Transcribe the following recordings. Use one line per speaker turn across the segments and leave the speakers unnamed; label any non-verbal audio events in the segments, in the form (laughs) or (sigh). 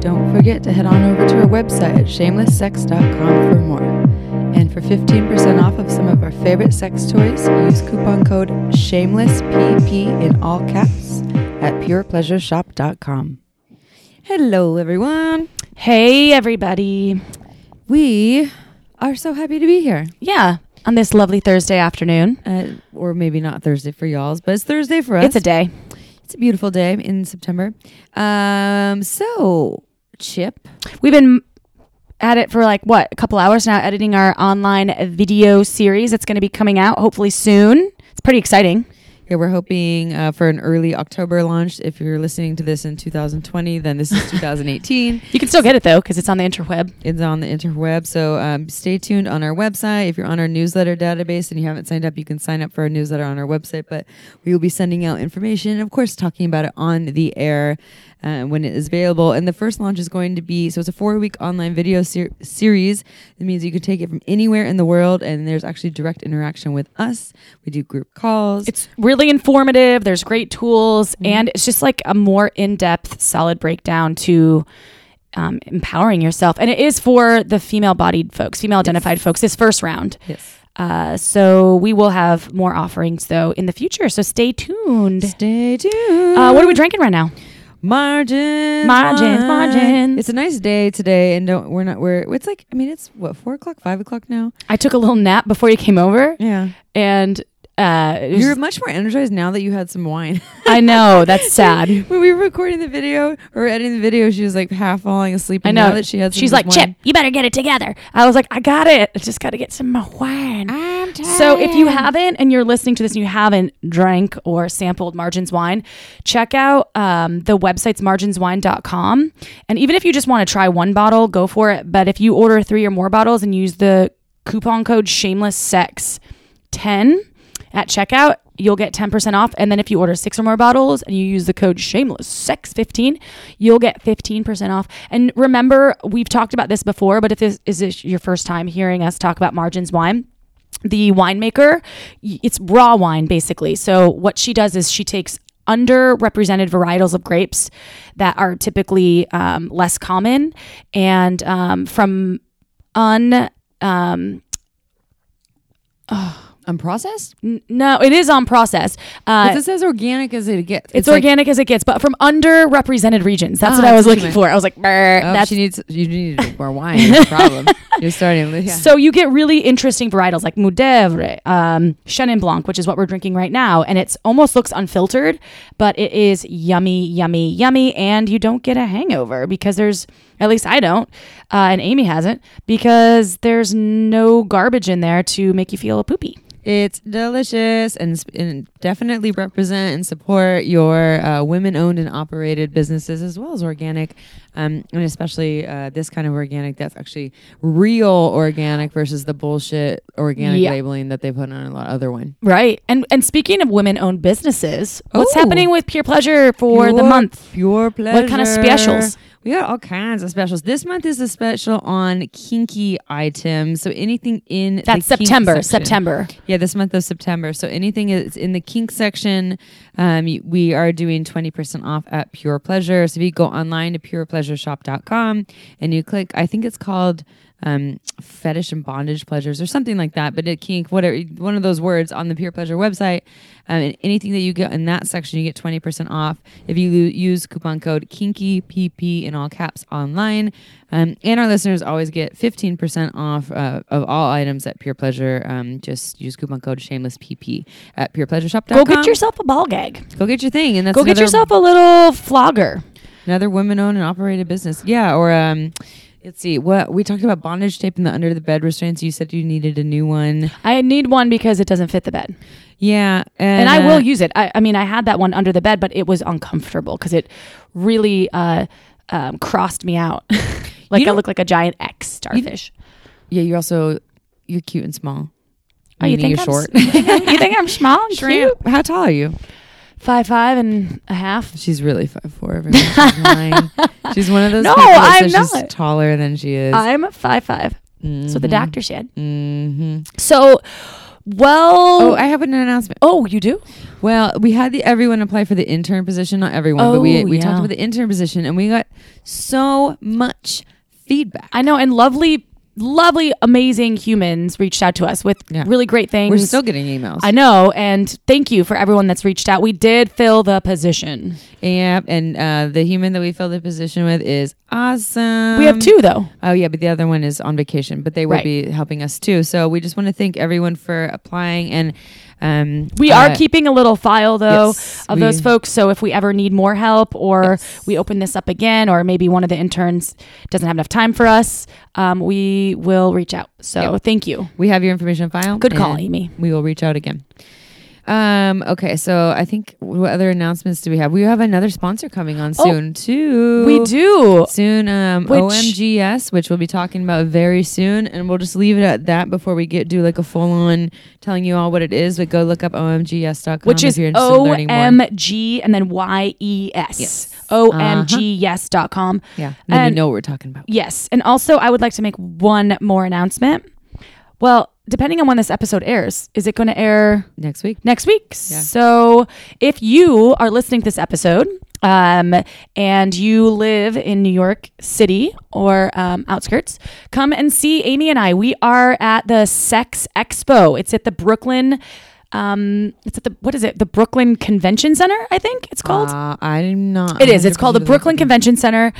Don't forget to head on over to our website at shamelesssex.com for more. And for 15% off of some of our favorite sex toys, use coupon code SHAMELESSPP in all caps at purepleasureshop.com. Hello, everyone.
Hey, everybody.
We are so happy to be here.
Yeah, on this lovely Thursday afternoon.
Uh, or maybe not Thursday for y'all's, but it's Thursday for us.
It's a day.
It's a beautiful day in September. Um, so Chip,
We've been at it for like what, a couple hours now, editing our online video series. It's going to be coming out hopefully soon. It's pretty exciting.
yeah, we're hoping uh, for an early October launch. If you're listening to this in 2020, then this is 2018. (laughs)
You can still get it though, because it's on the interweb.
it's on the interweb, so um, stay tuned on our website. If you're on our newsletter database and you haven't signed up, you can sign up for our newsletter on our website. But we will be sending out information, and of course, talking about it on the air uh, when it is available. And the first launch is going to be so it's a four week online video ser- series. It means you can take it from anywhere in the world, and there's actually direct interaction with us. We do group calls.
It's really informative. There's great tools, and it's just like a more in depth, solid breakdown to um, empowering yourself. And it is for the female bodied folks, female identified folks, this first round.
yes.
Uh, so we will have more offerings though in the future. So stay tuned.
Stay tuned.
Uh, what are we drinking right now?
Margins,
Margins,
wine.
margins.
It's a nice day today, and don't we're not we're it's like I mean it's what four o'clock, five o'clock now.
I took a little nap before you came over,
Yeah,
and uh,
you're much more energized now that you had some wine.
I know (laughs) that's sad.
when we were recording the video or editing the video, she was like half falling asleep.
I know
now that she had.
She's like,
this
Chip, you better get it together. I was like, I got it. I just got to get some more wine. I'm tired. So if you haven't and you're listening to this and you haven't drank or sampled Margins wine, check out um, the website's marginswine.com. And even if you just want to try one bottle, go for it. But if you order three or more bottles and use the coupon code shameless sex 10 at checkout, you'll get 10% off. And then if you order six or more bottles and you use the code shameless sex 15, you'll get 15% off. And remember, we've talked about this before, but if this is your first time hearing us talk about Margins wine, the winemaker, it's raw wine basically. So what she does is she takes underrepresented varietals of grapes that are typically um, less common and um, from un um,
unprocessed.
n- no it is on process uh,
It's as organic as it gets.
it's,
like-
organic as it gets but from underrepresented regions that's
Ah,
what i was
that's what
looking for i was like "Brr,
Oh,
that's
she needs. You need to drink more wine. The (laughs) problem. You're starting. to- Yeah.
So you get really interesting varietals like Mourvèdre, um, Chenin Blanc, which is what we're drinking right now, and it's almost looks unfiltered, but it is yummy, yummy, yummy, and you don't get a hangover because there's at least I don't, uh, and Amy hasn't because there's no garbage in there to make you feel poopy.
It's delicious and, and definitely represent and support your uh, women owned and operated businesses as well as organic. Um, and especially uh, this kind of organic that's actually real organic versus the bullshit organic
Yeah.
labeling that they put on a lot of other one.
Right, and and speaking of women-owned businesses, what's
Oh.
happening with Pure Pleasure for the month?
Pure pleasure.
What kind of specials?
We got all kinds of specials. This month is a special on kinky items. So anything in
That's
the
September. September.
Yeah, this month of September. So anything is in the kink section, um, we are doing 20% off at Pure Pleasure. So if you go online to purepleasureshop.com and you click, I think it's called um, fetish and bondage pleasures or something like that, but it kink, whatever, one of those words on the Pure Pleasure website. Um, and anything that you get in that section, you get 20% off if you lo- use coupon code KINKYPP in all caps online. Um, and our listeners always get 15% off uh, of all items at Pure Pleasure. Um, just use coupon code ShamelessPP at purepleasureshop.com.
Go get yourself a ball gag.
Go get your thing. And that's
Go get yourself a little flogger.
another women-owned and operated business. Yeah, or um, let's see. What we talked about bondage tape and the under the bed restraints. You said you needed a new one.
I need one because it doesn't fit the bed.
Yeah, and,
and I
uh,
will use it. I, I mean, I had that one under the bed, but it was uncomfortable because it really uh, um, crossed me out. (laughs) like I look like a giant X starfish.
Yeah, you're also you're cute and small.
Oh, you think
you're
I'm
short?
s- you, think I'm, you think I'm small and cute?
How tall are you?
Five five and a half.
She's really five four. Everyone. She's (laughs) lying. She's one of those.
No,
people that
I'm
says she's
not.
taller than she is.
I'm five five. That's what the doctor said.
hmm
So, well,
Oh, I have an announcement.
oh, you do?
Well, we had the everyone apply for the intern position. Not everyone, but we
Oh,
we
yeah.
talked about the intern position, and we got so much feedback.
I know, and lovely, lovely, amazing humans reached out to us with
Yeah.
really great things.
We're still getting emails.
I know, and thank you for everyone that's reached out. We did fill the position.
Yeah, and uh, the human that we filled the position with is awesome.
we have two though.
Oh yeah, but the other one is on vacation, but they will
Right.
be helping us too. So we just want to thank everyone for applying, and um,
We
uh,
are keeping a little file though
yes,
of
we-
those folks. So if we ever need more help, or
Yes.
we open this up again, or maybe one of the interns doesn't have enough time for us, um, we will reach out. So
Yeah.
thank you.
We have your information file.
Good call, Amy.
We will reach out again. Um, okay, so I think what other announcements do we have? We have another sponsor coming on
Oh,
soon too.
We do.
soon. Um,
Which-
OMGYes, which we'll be talking about very soon, and we'll just leave it at that before we get do like a full on telling you all what it is. But go look up omgyes.com,
Which
if
is
you're interested in learning more.
M G and then Y E S.
Yes.
O M G yes dot com.
Yeah, and then
And-
you know what we're talking about.
Yes. And also, I would like to make one more announcement. Well, depending on when this episode airs, is it going to air
Next week.
next week? So if you are listening to this episode, um, and you live in New York City or um, outskirts, come and see Amy and I. We are at the Sex Expo. It's at the Brooklyn. Um, it's at the what is it? The Brooklyn Convention Center, I think it's called.
Uh, I'm not.
It is. It's called the Brooklyn Convention Center.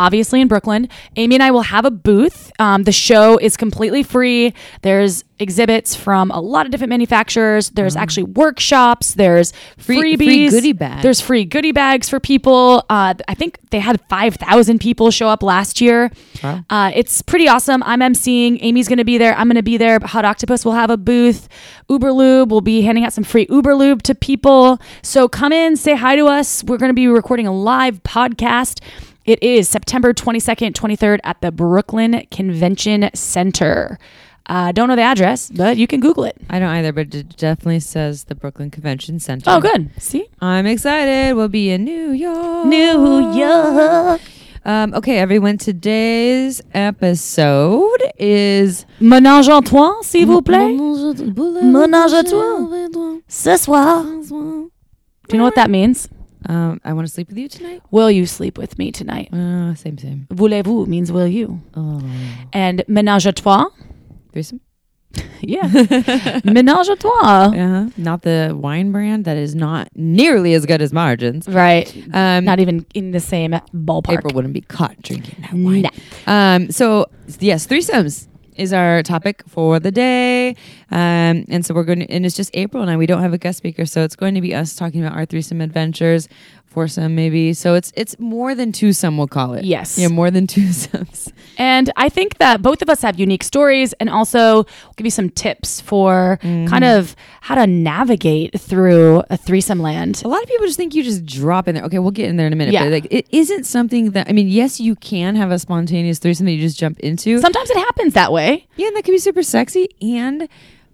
Obviously in Brooklyn. Amy and I will have a booth. Um, the show is completely free. There's exhibits from a lot of different manufacturers. There's actually workshops. There's.
Free-
freebies.
free goodie bags.
There's free goodie bags for people. Uh, I think they had 5,000 people show up last year.
Wow.
Uh, it's pretty awesome. I'm emceeing. Amy's going to be there. I'm going to be there. Hot Octopus will have a booth. Uber Lube will be handing out some free Uber Lube to people. So come in, say hi to us. We're going to be recording a live podcast. It is September 22nd, 23rd at the Brooklyn Convention Center. Uh, don't know the address, but you can Google it.
I don't either, but it definitely says the Brooklyn Convention Center.
Oh, good. See?
I'm excited. We'll be in New York.
New York.
Um, okay, everyone. Today's episode is
Ménage à trois, s'il vous plaît. Ménage à trois. Ce soir. Do you know what that means?
Um, I want to sleep with you tonight.
Will you sleep with me tonight?
Uh, same, same.
Voulez-vous means will you.
Oh,
And ménage à trois.
threesome. (laughs)
Yeah. (laughs) ménage à trois.
Uh-huh. Not the wine brand that is not nearly as good as Margins.
Right.
Um,
Not even in the same ballpark.
April wouldn't be caught drinking that wine.
Nah.
Um, so yes, threesomes is our topic for the day. Um, and so we're going to, and it's just April and we don't have a guest speaker. So it's going to be us talking about our threesome adventures, foursome maybe. So it's, it's more than twosome, we'll call it.
Yes.
Yeah, more than two (laughs) twosomes.
And I think that both of us have unique stories and also we'll give you some tips for mm-hmm. kind of how to navigate through a threesome land.
A lot of people just think you just drop in there. Okay, we'll get in there in a minute.
Yeah.
But like, it isn't something that, I mean, yes, you can have a spontaneous threesome that you just jump into.
Sometimes it happens that way.
Yeah, and that can be super sexy. And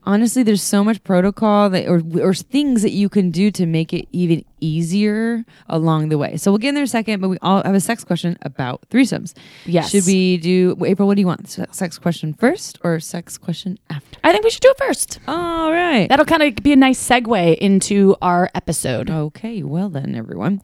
honestly, there's so much protocol that or or things that you can do to make it even easier along the way. So we'll get in there in a second, but we all have a sex question about threesomes.
Yes.
Should we do April? What do you want? Sex question first or sex question after?
I think we should do it first.
All right.
That'll kind of be a nice segue into our episode.
Okay, well then, everyone.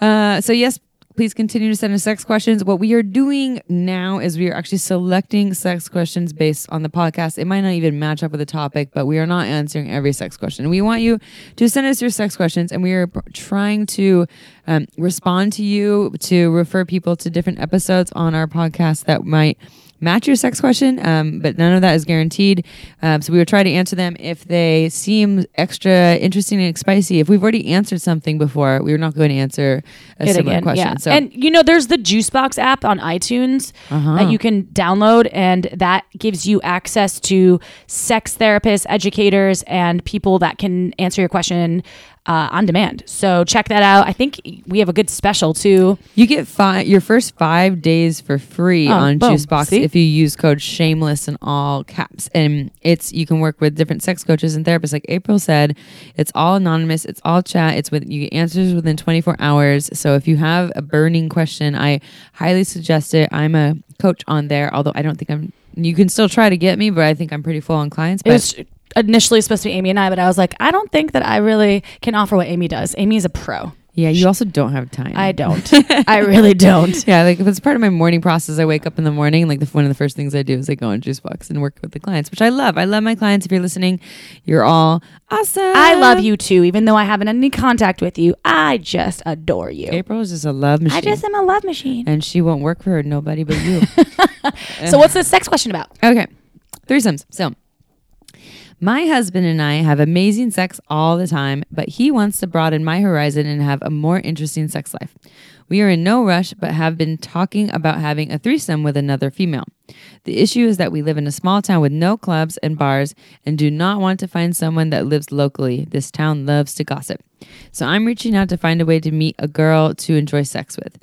Uh, so yes, please continue to send us sex questions. What we are doing now is we are actually selecting sex questions based on the podcast. It might not even match up with the topic, but we are not answering every sex question. We want you to send us your sex questions, and we are trying to um, respond to you to refer people to different episodes on our podcast that might match your sex question, um, but none of that is guaranteed. Um, so we will try to answer them if they seem extra interesting and spicy. If we've already answered something before, we're not going to answer a
It
similar
again,
question.
yeah.
So
And you know, there's the Juicebox app on iTunes
Uh-huh.
that you can download, and that gives you access to sex therapists, educators, and people that can answer your question uh, on demand. So check that out. I think we have a good special too.
You get five your first five days for free
Oh,
on
boom.
Juicebox
See?
if you use code Shameless in all caps. And it's you can work with different sex coaches and therapists. Like April said, it's all anonymous. It's all chat. It's with you get answers within 24 hours. So if you have a burning question, I highly suggest it. I'm a coach on there, although I don't think I'm. You can still try to get me, but I think I'm pretty full on clients.
It was initially supposed to be Amy and I, but I was like, I don't think that I really can offer what Amy does. Amy is a pro.
Yeah, you also don't have time.
I don't. (laughs) I really don't.
Yeah, like if it's part of my morning process, I wake up in the morning. Like the one of the first things I do is I go on Juicebox and work with the clients, which I love. I love my clients. If you're listening, you're all awesome.
I love you too, even though I haven't had any contact with you. I just adore you.
April is just a love machine.
I just am a love machine.
and she won't work for nobody but you. (laughs)
So what's the sex question about?
okay, threesomes. So. My husband and I have amazing sex all the time, but he wants to broaden my horizon and have a more interesting sex life. We are in no rush, but have been talking about having a threesome with another female. The issue is that we live in a small town with no clubs and bars and do not want to find someone that lives locally. This town loves to gossip. So I'm reaching out to find a way to meet a girl to enjoy sex with.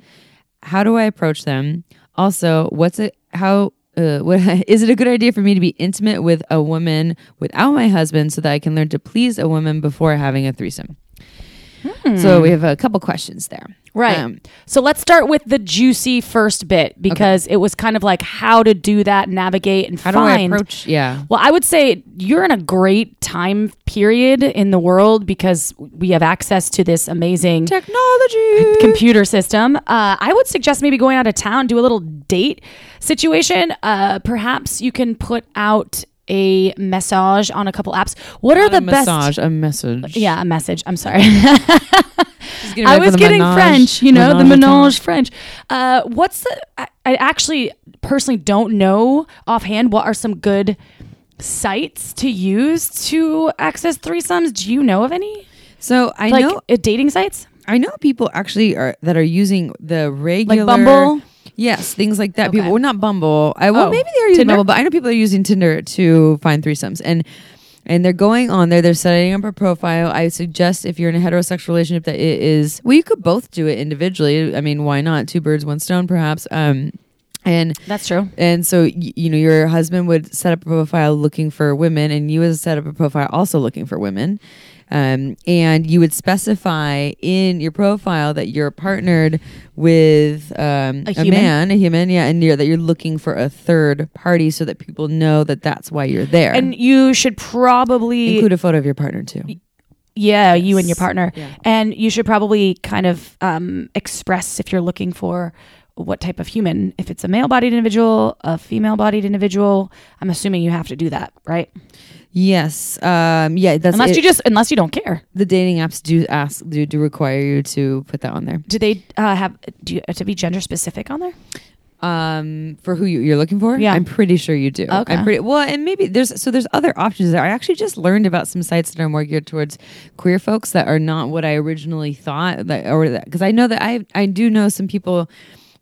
How do I approach them? Also, what's it how uh, (laughs) what is it a good idea for me to be intimate with a woman without my husband so that I can learn to please a woman before having a threesome? So we have a couple questions there.
Right.
Um,
so let's start with the juicy first bit because it was kind of like how to do that, navigate, and
how
find.
do I approach? Yeah.
Well, I would say you're in a great time period in the world because we have access to this amazing
Technology.
computer system. Uh, I would suggest maybe going out of town, do a little date situation. Uh, perhaps you can put out a message on a couple apps. What are
Not
the
a
best?
massage, a message.
Yeah, a message. I'm sorry. (laughs) I was getting
menage-
French, you know, the
menage a
menage French. Uh, what's the? I, I actually personally don't know offhand. What are some good sites to use to access threesomes? Do you know of any?
So I
like
know
uh, dating sites,
I know people actually are that are using the regular
like Bumble.
Yes, things like that.
Okay.
People, well, not Bumble. I well,
Oh,
maybe they're using
Tinder?
Bumble, but I know people are using Tinder to find threesomes, and and they're going on there. They're setting up a profile. I suggest if you're in a heterosexual relationship that it is. Well, you could both do it individually. I mean, why not? Two birds, one stone, perhaps. Um, and
That's true.
and so y- you know your husband would set up a profile looking for women, and you would set up a profile also looking for women. Um, and you would specify in your profile that you're partnered with um,
A
a, man, a human, yeah, and you're, that you're looking for a third party, so that people know that that's why you're there.
And you should probably
include a photo of your partner too.
Yeah, you and your partner.
Yeah.
And you should probably kind of um, express if you're looking for what type of human. If it's a male bodied individual, a female bodied individual, I'm assuming you have to do that, right?
Yes, um, yeah, that's
unless
it.
you just unless you don't care.
the dating apps do ask do, do require you to put that on there.
Do they uh, have do you have to be gender specific on there?
um for who you, you're looking for
Yeah.
i'm pretty sure you do
Okay.
i'm pretty well and maybe there's so there's other options there i actually just learned about some sites that are more geared towards queer folks that are not what i originally thought that or that because i know that i i do know some people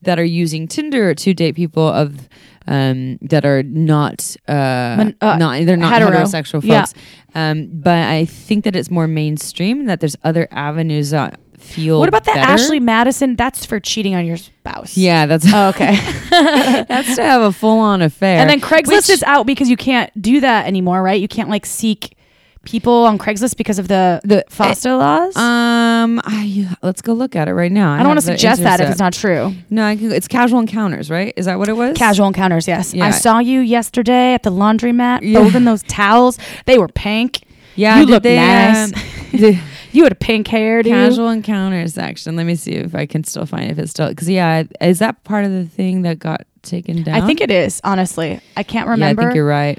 that are using tinder to date people of um that are not uh,
Mon- uh,
not they're not
hetero.
heterosexual
Yeah.
folks um but i think that it's more mainstream that there's other avenues that feel
What about that
better.
Ashley Madison? That's for cheating on your spouse.
yeah that's
Oh, okay. (laughs)
that's to have a full-on affair
and then Craigslist
Which-
is out because you can't do that anymore, right? You can't like seek people on Craigslist because of the
The-
FOSTA laws.
Um, I, let's go look at it right now.
I don't want to suggest that if it's not true.
No, I can, it's casual encounters, right? Is that what it was?
Casual encounters, yes.
Yeah.
I saw you yesterday at the laundromat
Yeah.
folding those towels. They were pink.
Yeah,
You look
they,
nice. (laughs)
um, (laughs)
You had a pink hair, dude.
casual encounters section. Let me see if I can still find if it's still because yeah, is that part of the thing that got taken down?
I think it is, honestly. I can't
Yeah, I think you're right.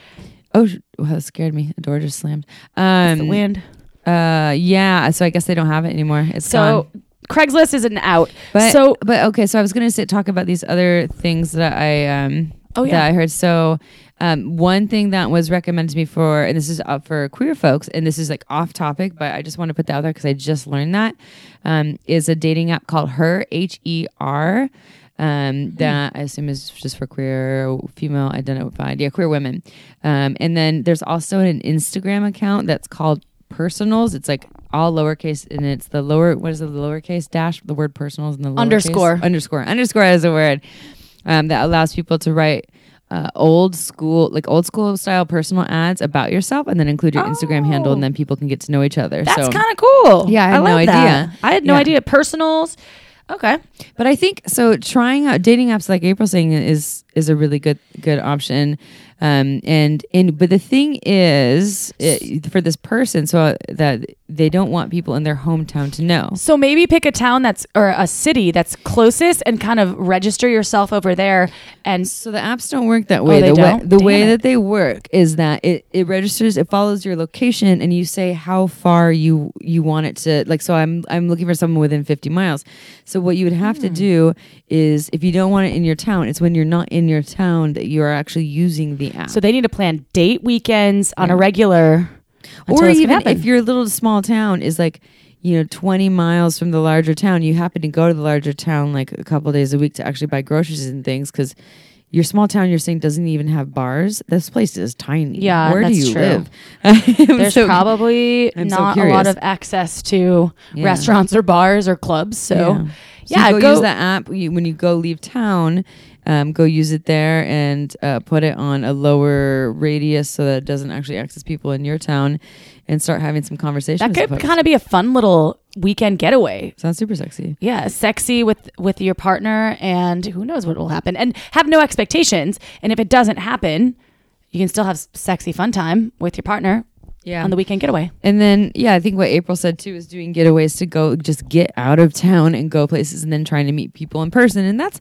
Oh, wow, that scared me. A door just slammed. Um,
the wind.
Uh, yeah. So I guess they don't have it anymore. It's
So
gone.
Craigslist is an out.
But
so
but okay, so I was gonna sit talk about these other things that I um
Oh, yeah.
that I heard. So um one thing that was recommended to me for and this is up for queer folks and this is like off topic, but I just want to put that out there because I just learned that um is a dating app called Her H E R. Um, that I assume is just for queer female identified, yeah, queer women. Um, and then there's also an Instagram account that's called personals. It's like all lowercase, and it's the lower. What is it? The lowercase dash. The word personals and the lowercase-
Underscore.
Underscore. Underscore is a word um, that allows people to write. Uh, old school, like old school style personal ads about yourself, and then include your Instagram handle, and then people can get to know each other.
That's
so,
kind of cool.
Yeah, I had no
love that.
idea.
I had no
Yeah.
idea. Personals. Okay.
But I think so. Trying out dating apps like April saying is is a really good good option. Um, and and but the thing is, it, for this person, so that they don't want people in their hometown to know.
So maybe pick a town that's or a city that's closest and kind of register yourself over there and
So the apps don't work that way.
Oh,
the way the
Damn
way
it.
that they work is that it, it registers, it follows your location, and you say how far you you want it to. Like, so I'm I'm looking for someone within 50 miles. So what you would have
Hmm.
to do is, if you don't want it in your town, it's when you're not in your town that you are actually using the app.
so they need to plan date weekends on a regular until
or even if your little small town is like you know 20 miles from the larger town you happen to go to the larger town like a couple days a week to actually buy groceries and things because your small town you're saying doesn't even have bars this place is tiny
Yeah,
where do you
true.
live (laughs)
There's
so-
probably
I'm so
not a lot of access to
Yeah.
restaurants or bars or clubs. So
yeah,
yeah,
So go,
go-
use that app you, when you go leave town um, go use it there and uh, put it on a lower radius so that it doesn't actually access people in your town and start having some conversations
that could kind of be a fun little weekend getaway.
sounds super sexy
Yeah, sexy with with your partner, and who knows what will happen, and have no expectations. And if it doesn't happen, you can still have sexy fun time with your partner
yeah
on the weekend getaway.
And then, yeah, I think what April said too is doing getaways to go just get out of town and go places, and then trying to meet people in person. And that's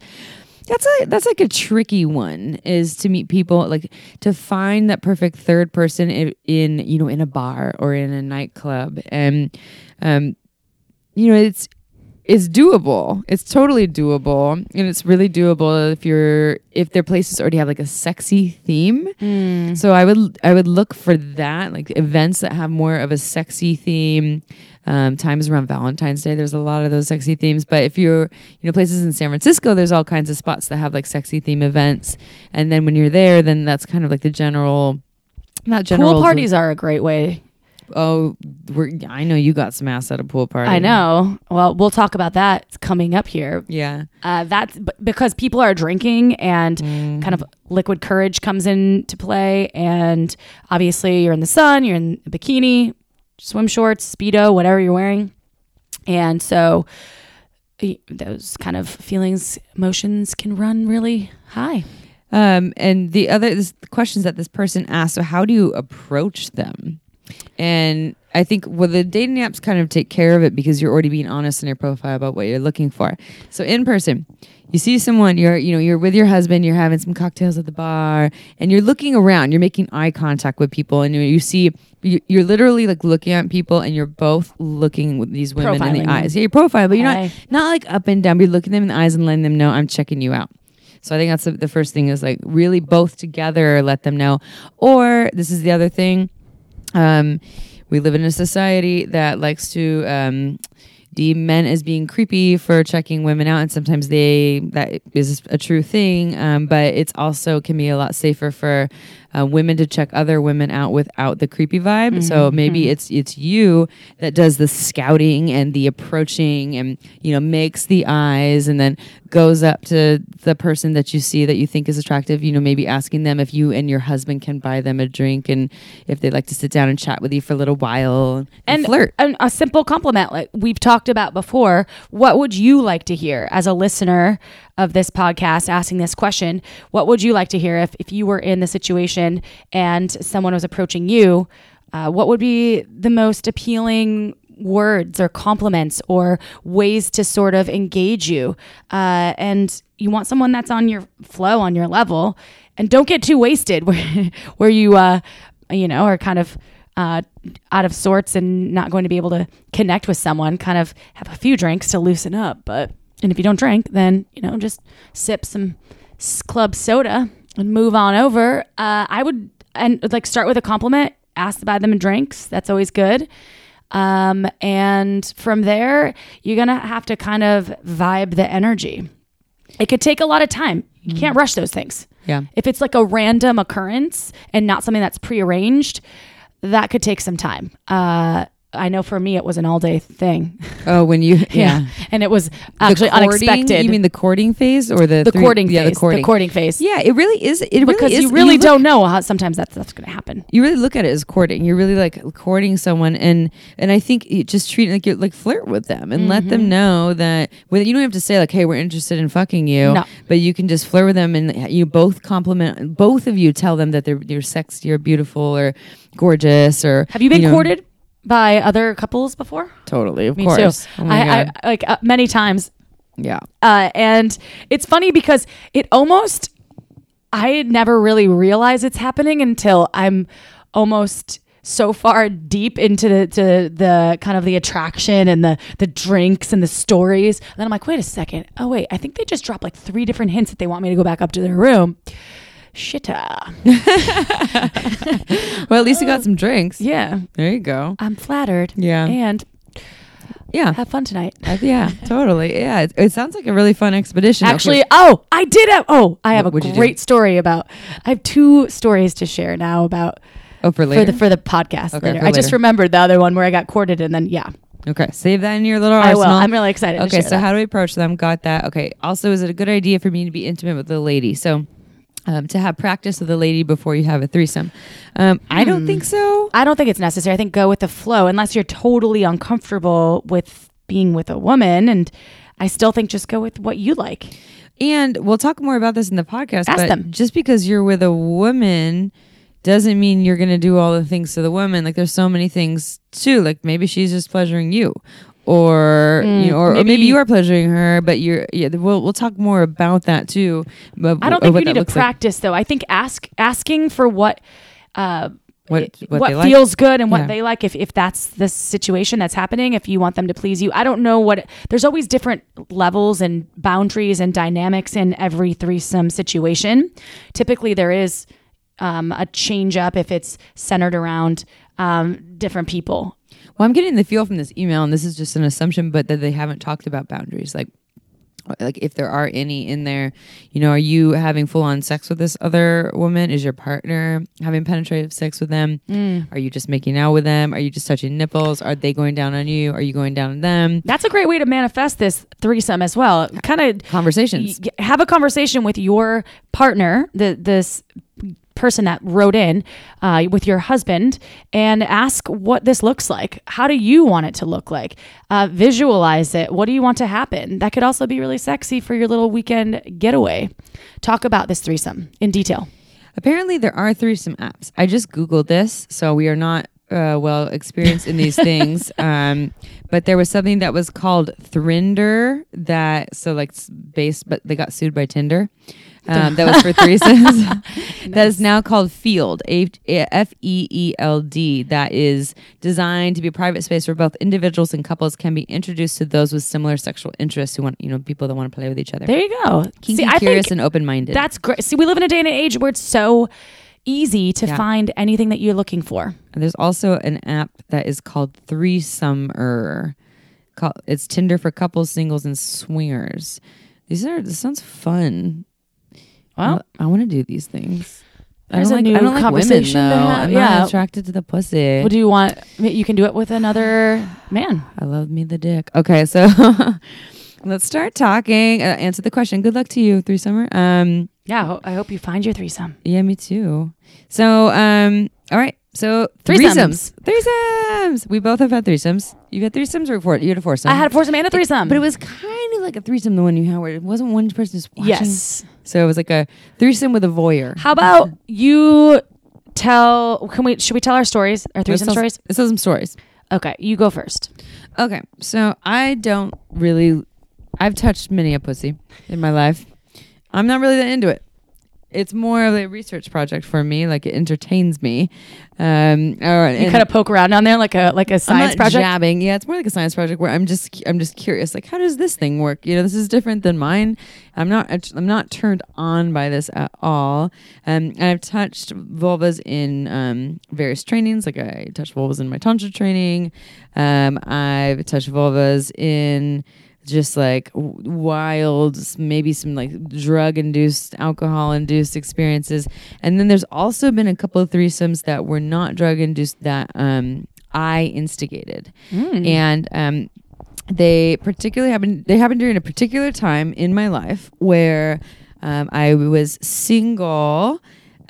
that's a that's like a tricky one is to meet people like to find that perfect third person in, in you know in a bar or in a nightclub. And um you know it's it's doable it's totally doable and it's really doable if you're if their places already have like a sexy theme so I would I would look for that, like events that have more of a sexy theme. Um, times around Valentine's Day, there's a lot of those sexy themes. But if you're, you know, places in San Francisco, there's all kinds of spots that have like sexy theme events. And then when you're there, then that's kind of like the general, not general
Pool parties are a great way.
Oh, we're, I know you got some ass at a pool party.
I know. Well, we'll talk about that coming up here.
Yeah.
Uh, that's b- because people are drinking and kind of liquid courage comes into play. And obviously, you're in the sun, you're in a bikini, swim shorts, Speedo, whatever you're wearing. And so those kind of feelings, emotions can run really high.
Um, and the other this, the questions that this person asked, so how do you approach them? And I think well, the dating apps kind of take care of it because you're already being honest in your profile about what you're looking for. So in person, you see someone, you're you know you're with your husband, you're having some cocktails at the bar, and you're looking around, you're making eye contact with people, and you, you see you- you're literally like looking at people, and you're both looking with these women in
Profiling
the
them.
eyes. Yeah, your profile, but you're not not like up and down. But you're looking them in the eyes and letting them know I'm checking you out. So I think that's the, the first thing is like really both together let them know. Or this is the other thing. Um, we live in a society that likes to um, deem men as being creepy for checking women out, and sometimes they that is a true thing. Um, but it's also can be a lot safer for uh, women to check other women out without the creepy vibe. So maybe it's it's you that does the scouting and the approaching, and you know makes the eyes, and then goes up to the person that you see that you think is attractive. You know, maybe asking them if you and your husband can buy them a drink, and if they'd like to sit down and chat with you for a little while and,
and
flirt.
And a simple compliment, like we've talked about before. What would you like to hear as a listener of this podcast asking this question? What would you like to hear if, if you were in the situation and someone was approaching you? Uh, what would be the most appealing words or compliments or ways to sort of engage you? Uh, and you want someone that's on your flow, on your level, and don't get too wasted (laughs) where, where you, uh, you know, are kind of uh, out of sorts and not going to be able to connect with someone, kind of have a few drinks to loosen up. But, and if you don't drink, then, you know, just sip some club soda and move on over. Uh, I would, and like start with a compliment, ask to buy them drinks. That's always good. Um, and from there, you're going to have to kind of vibe the energy. It could take a lot of time. You can't rush those things.
Yeah.
If it's like a random occurrence and not something that's prearranged, that could take some time. Uh, I know for me it was an all day thing.
Oh, when you (laughs) yeah.
and it was actually
courting-
unexpected.
You mean the courting phase or the
the
three-
courting
Yeah,
phase?
the courting.
The courting phase.
Yeah, it really is. It
because
really is.
you really
look-
don't know how sometimes that's that's going to happen.
you really look at it as courting. You're really like courting someone, and and I think you just treat it like you like flirt with them and let
Mm-hmm.
them know that. Well, you don't have to say like, "Hey, we're interested in fucking you,"
No.
but you can just flirt with them, and you both compliment. Both of you tell them that they're you're sexy or beautiful or gorgeous or.
Have you been
know-
courted by other couples before?
Totally, of
Me
course.
too.
Oh
I, I like uh, many times
yeah.
Uh, and it's funny because it almost, I never really realize it's happening until I'm almost so far deep into the, to the kind of the attraction and the, the drinks and the stories. And then I'm like, wait a second. Oh, wait, I think they just dropped like three different hints that they want me to go back up to their room. Shitta. (laughs)
Well, at least you got some drinks.
Yeah.
There you go.
I'm flattered.
Yeah.
And
Yeah.
have fun tonight.
Uh, yeah, (laughs) totally. Yeah, it, it sounds like a really fun expedition.
Actually, oh, I did have. Oh, I have
What-
a
what'd you do?
great story about. I have two stories to share now about
oh, for later for
the for the podcast
Okay,
later. I just remembered the other one where I got courted, and then yeah,
okay, save that in your little
i will i'm really excited.
okay, so
that.
how do we approach them? Got that. Okay. Also, is it a good idea for me to be intimate with the lady? So, um, to have practice with a lady before you have a threesome. Um, I don't think so.
I don't think it's necessary. I think go with the flow, unless you're totally uncomfortable with being with a woman, and I still think just go with what you like.
And we'll talk more about this in the podcast.
Ask
but
them.
just because you're with a woman doesn't mean you're going to do all the things to the woman. Like there's so many things too. Like maybe she's just pleasuring you. Or
Mm,
you know, or, or maybe
maybe-
you are pleasuring her, but you're yeah. We'll we'll talk more about that too. But
I don't think
what
you need to
looks like.
practice though. I think ask asking for what. Uh,
What-
it-
what they like?
feels good and what
Yeah.
they like if, if that's the situation that's happening if you want them to please you i don't know what there's always different levels and boundaries and dynamics in every threesome situation typically there is um, a change up if it's centered around um, different people
Well, I'm getting the feel from this email, and this is just an assumption, but that they haven't talked about boundaries. Like, like if there are any in there, you know, are you having full on sex with this other woman? Is your partner having penetrative sex with them? Mm. Are you just making out with them? Are you just touching nipples? Are they going down on you? Are you going down on them?
that's a great way to manifest this threesome as well kind of
Conversations.
have a conversation with your partner, the this person that wrote in uh, with your husband, and ask what this looks like. How do you want it to look like? Uh, visualize it. What do you want to happen? That could also be really sexy for your little weekend getaway. Talk about this threesome in detail.
Apparently, there are threesome apps. I just Googled this, so we are not uh, well experienced in these (laughs) things. Um, but there was something that was called Thrinder that, so like based, but they got sued by Tinder. Um, (laughs) that was for threesomes. (laughs) That is now called Feeld, F E E L D. That is designed to be a private space where both individuals and couples can be introduced to those with similar sexual interests who want, you know, people that want to play with each other.
There you go.
Kinky,
See,
curious, and open minded.
that's great. See, we live in a day and age where it's so easy to
Yeah.
find anything that you're looking for.
And There's also an app that is called Threesomer. It's Tinder for couples, singles, and swingers. These are this sounds fun.
Well,
I, want to do these things. I don't like, I don't like women though. I'm
Yeah.
not attracted to the pussy.
What do you want? You can do it with another man.
I love me the dick. Okay, so (laughs) let's start talking. Uh, answer the question. Good luck to you, threesomer. Um,
Yeah, I ho- I hope you find your threesome.
yeah, me too. So, um, all right. So
Threesomes.
threesomes. Threesomes. We both have had threesomes. You had threesomes or four? You had a foursome.
I had a foursome and a threesome.
But it was kind of like a threesome, the one you had, where it wasn't one person just watching.
yes.
So it was like a threesome with a voyeur.
How about you tell? Can we? Should we tell our stories? Our
Let's
threesome
tell-
stories.
Let's tell some stories.
Okay, you go first.
Okay, so I don't really. I've touched many a pussy in my life. I'm not really that into it. It's more of a research project for me. Like it entertains me. Um, or,
You kind of poke around down there like a like a science project.
jabbing. Yeah, it's more like a science project where I'm just I'm just curious. Like, how does this thing work? You know, this is different than mine. I'm not I'm not turned on by this at all. Um, and I've touched vulvas in um, various trainings. Like I touched vulvas in my tantra training. Um, I've touched vulvas in just like wild, maybe some like drug induced, alcohol induced experiences. And then there's also been a couple of threesomes that were not drug induced that um, I instigated. And um, they particularly happened they happened during a particular time in my life where um, I was single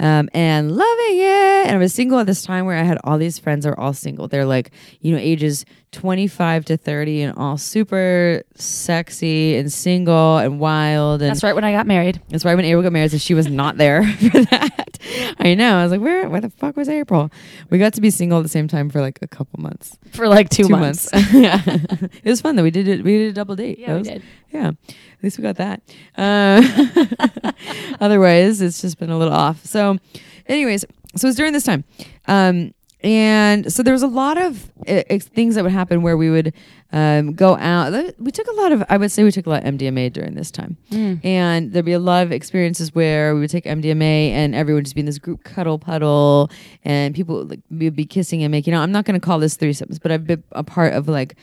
um, and loving it. And I was single at this time where I had all these friends that are all single. They're like, you know, ages 25 to 30 and all super sexy and single and wild. And
That's right when I got married.
that's why when April got married, so she was not there (laughs) for that. I know. I was like, where, where the fuck was April? We got to be single at the same time for like a couple months.
For like two, months. (laughs)
yeah, it was fun though. We did it. We did a double date.
Yeah, we did.
Yeah, at least we got that. Uh, (laughs) otherwise, it's just been a little off. So, anyways, so it was during this time, um, and so there was a lot of uh, things that would happen where we would um, go out. We took a lot of. I would say we took a lot of MDMA during this time,
Mm.
and there'd be a lot of experiences where we would take MDMA and everyone would just be in this group cuddle puddle, and people would, like we would be kissing and making out. I'm not going to call this threesomes, but I've been a part of like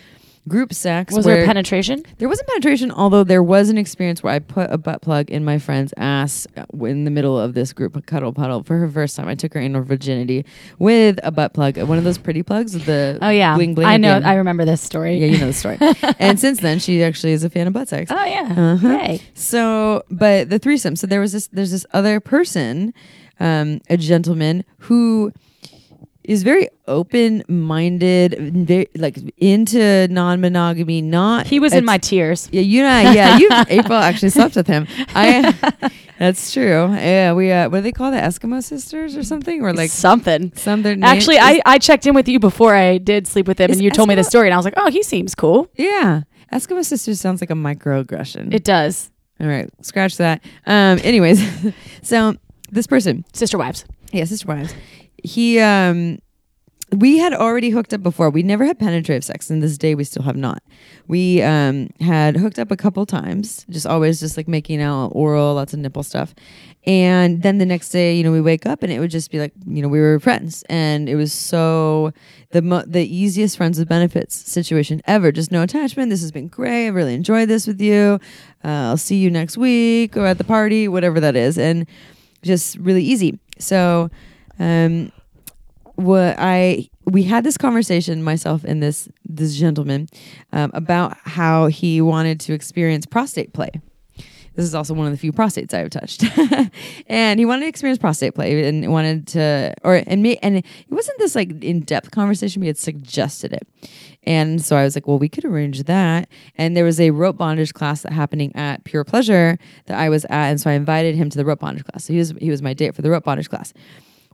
group sex.
Was
where
there penetration?
there wasn't penetration, although there was an experience where I put a butt plug in my friend's ass uh, in the middle of this group of cuddle puddle for her first time. I took her anal virginity with a butt plug, one of those pretty plugs the
Oh yeah,
bling bling.
I know.
the
I remember this story.
yeah, you know the story. (laughs) and since then, she actually is a fan of butt sex.
Oh yeah.
Uh-huh.
Yay.
So, but the threesome. So there was this. There's this other person, um, a gentleman who is very open-minded, very like into non-monogamy. Not
He was in my tears.
yeah, you and I, yeah, you (laughs) April actually slept with him. I (laughs) that's true. Yeah, we uh, what do they call the Eskimo sisters or something? Or like
something.
some their name
Actually, I, I checked in with you before I did sleep with him, and you told me the story, and I was like, oh, he seems cool.
yeah. Eskimo sisters sounds like a microaggression.
It does.
All right, scratch that. Um, anyways, (laughs) so this person,
Sister wives.
yeah, sister wives, he um we had already hooked up before. We never had penetrative sex, and this day we still have not. We um had hooked up a couple times, just always just like making out oral, lots of nipple stuff. And then the next day, you know, we wake up and it would just be like, you know, we were friends, and it was so the mo- the easiest friends with benefits situation ever. Just no attachment. This has been great. I really enjoyed this with you. Uh, I'll see you next week or at the party, whatever that is, and just really easy. So, um, what I we had this conversation myself and this this gentleman um, about how he wanted to experience prostate play. This is also one of the few prostates I have touched, (laughs) and he wanted to experience prostate play and wanted to, or and me, and it wasn't this like in depth conversation. We had suggested it, and so I was like, well, we could arrange that. And there was a rope bondage class that happening at Pure Pleasure that I was at, and so I invited him to the rope bondage class. So he was he was my date for the rope bondage class.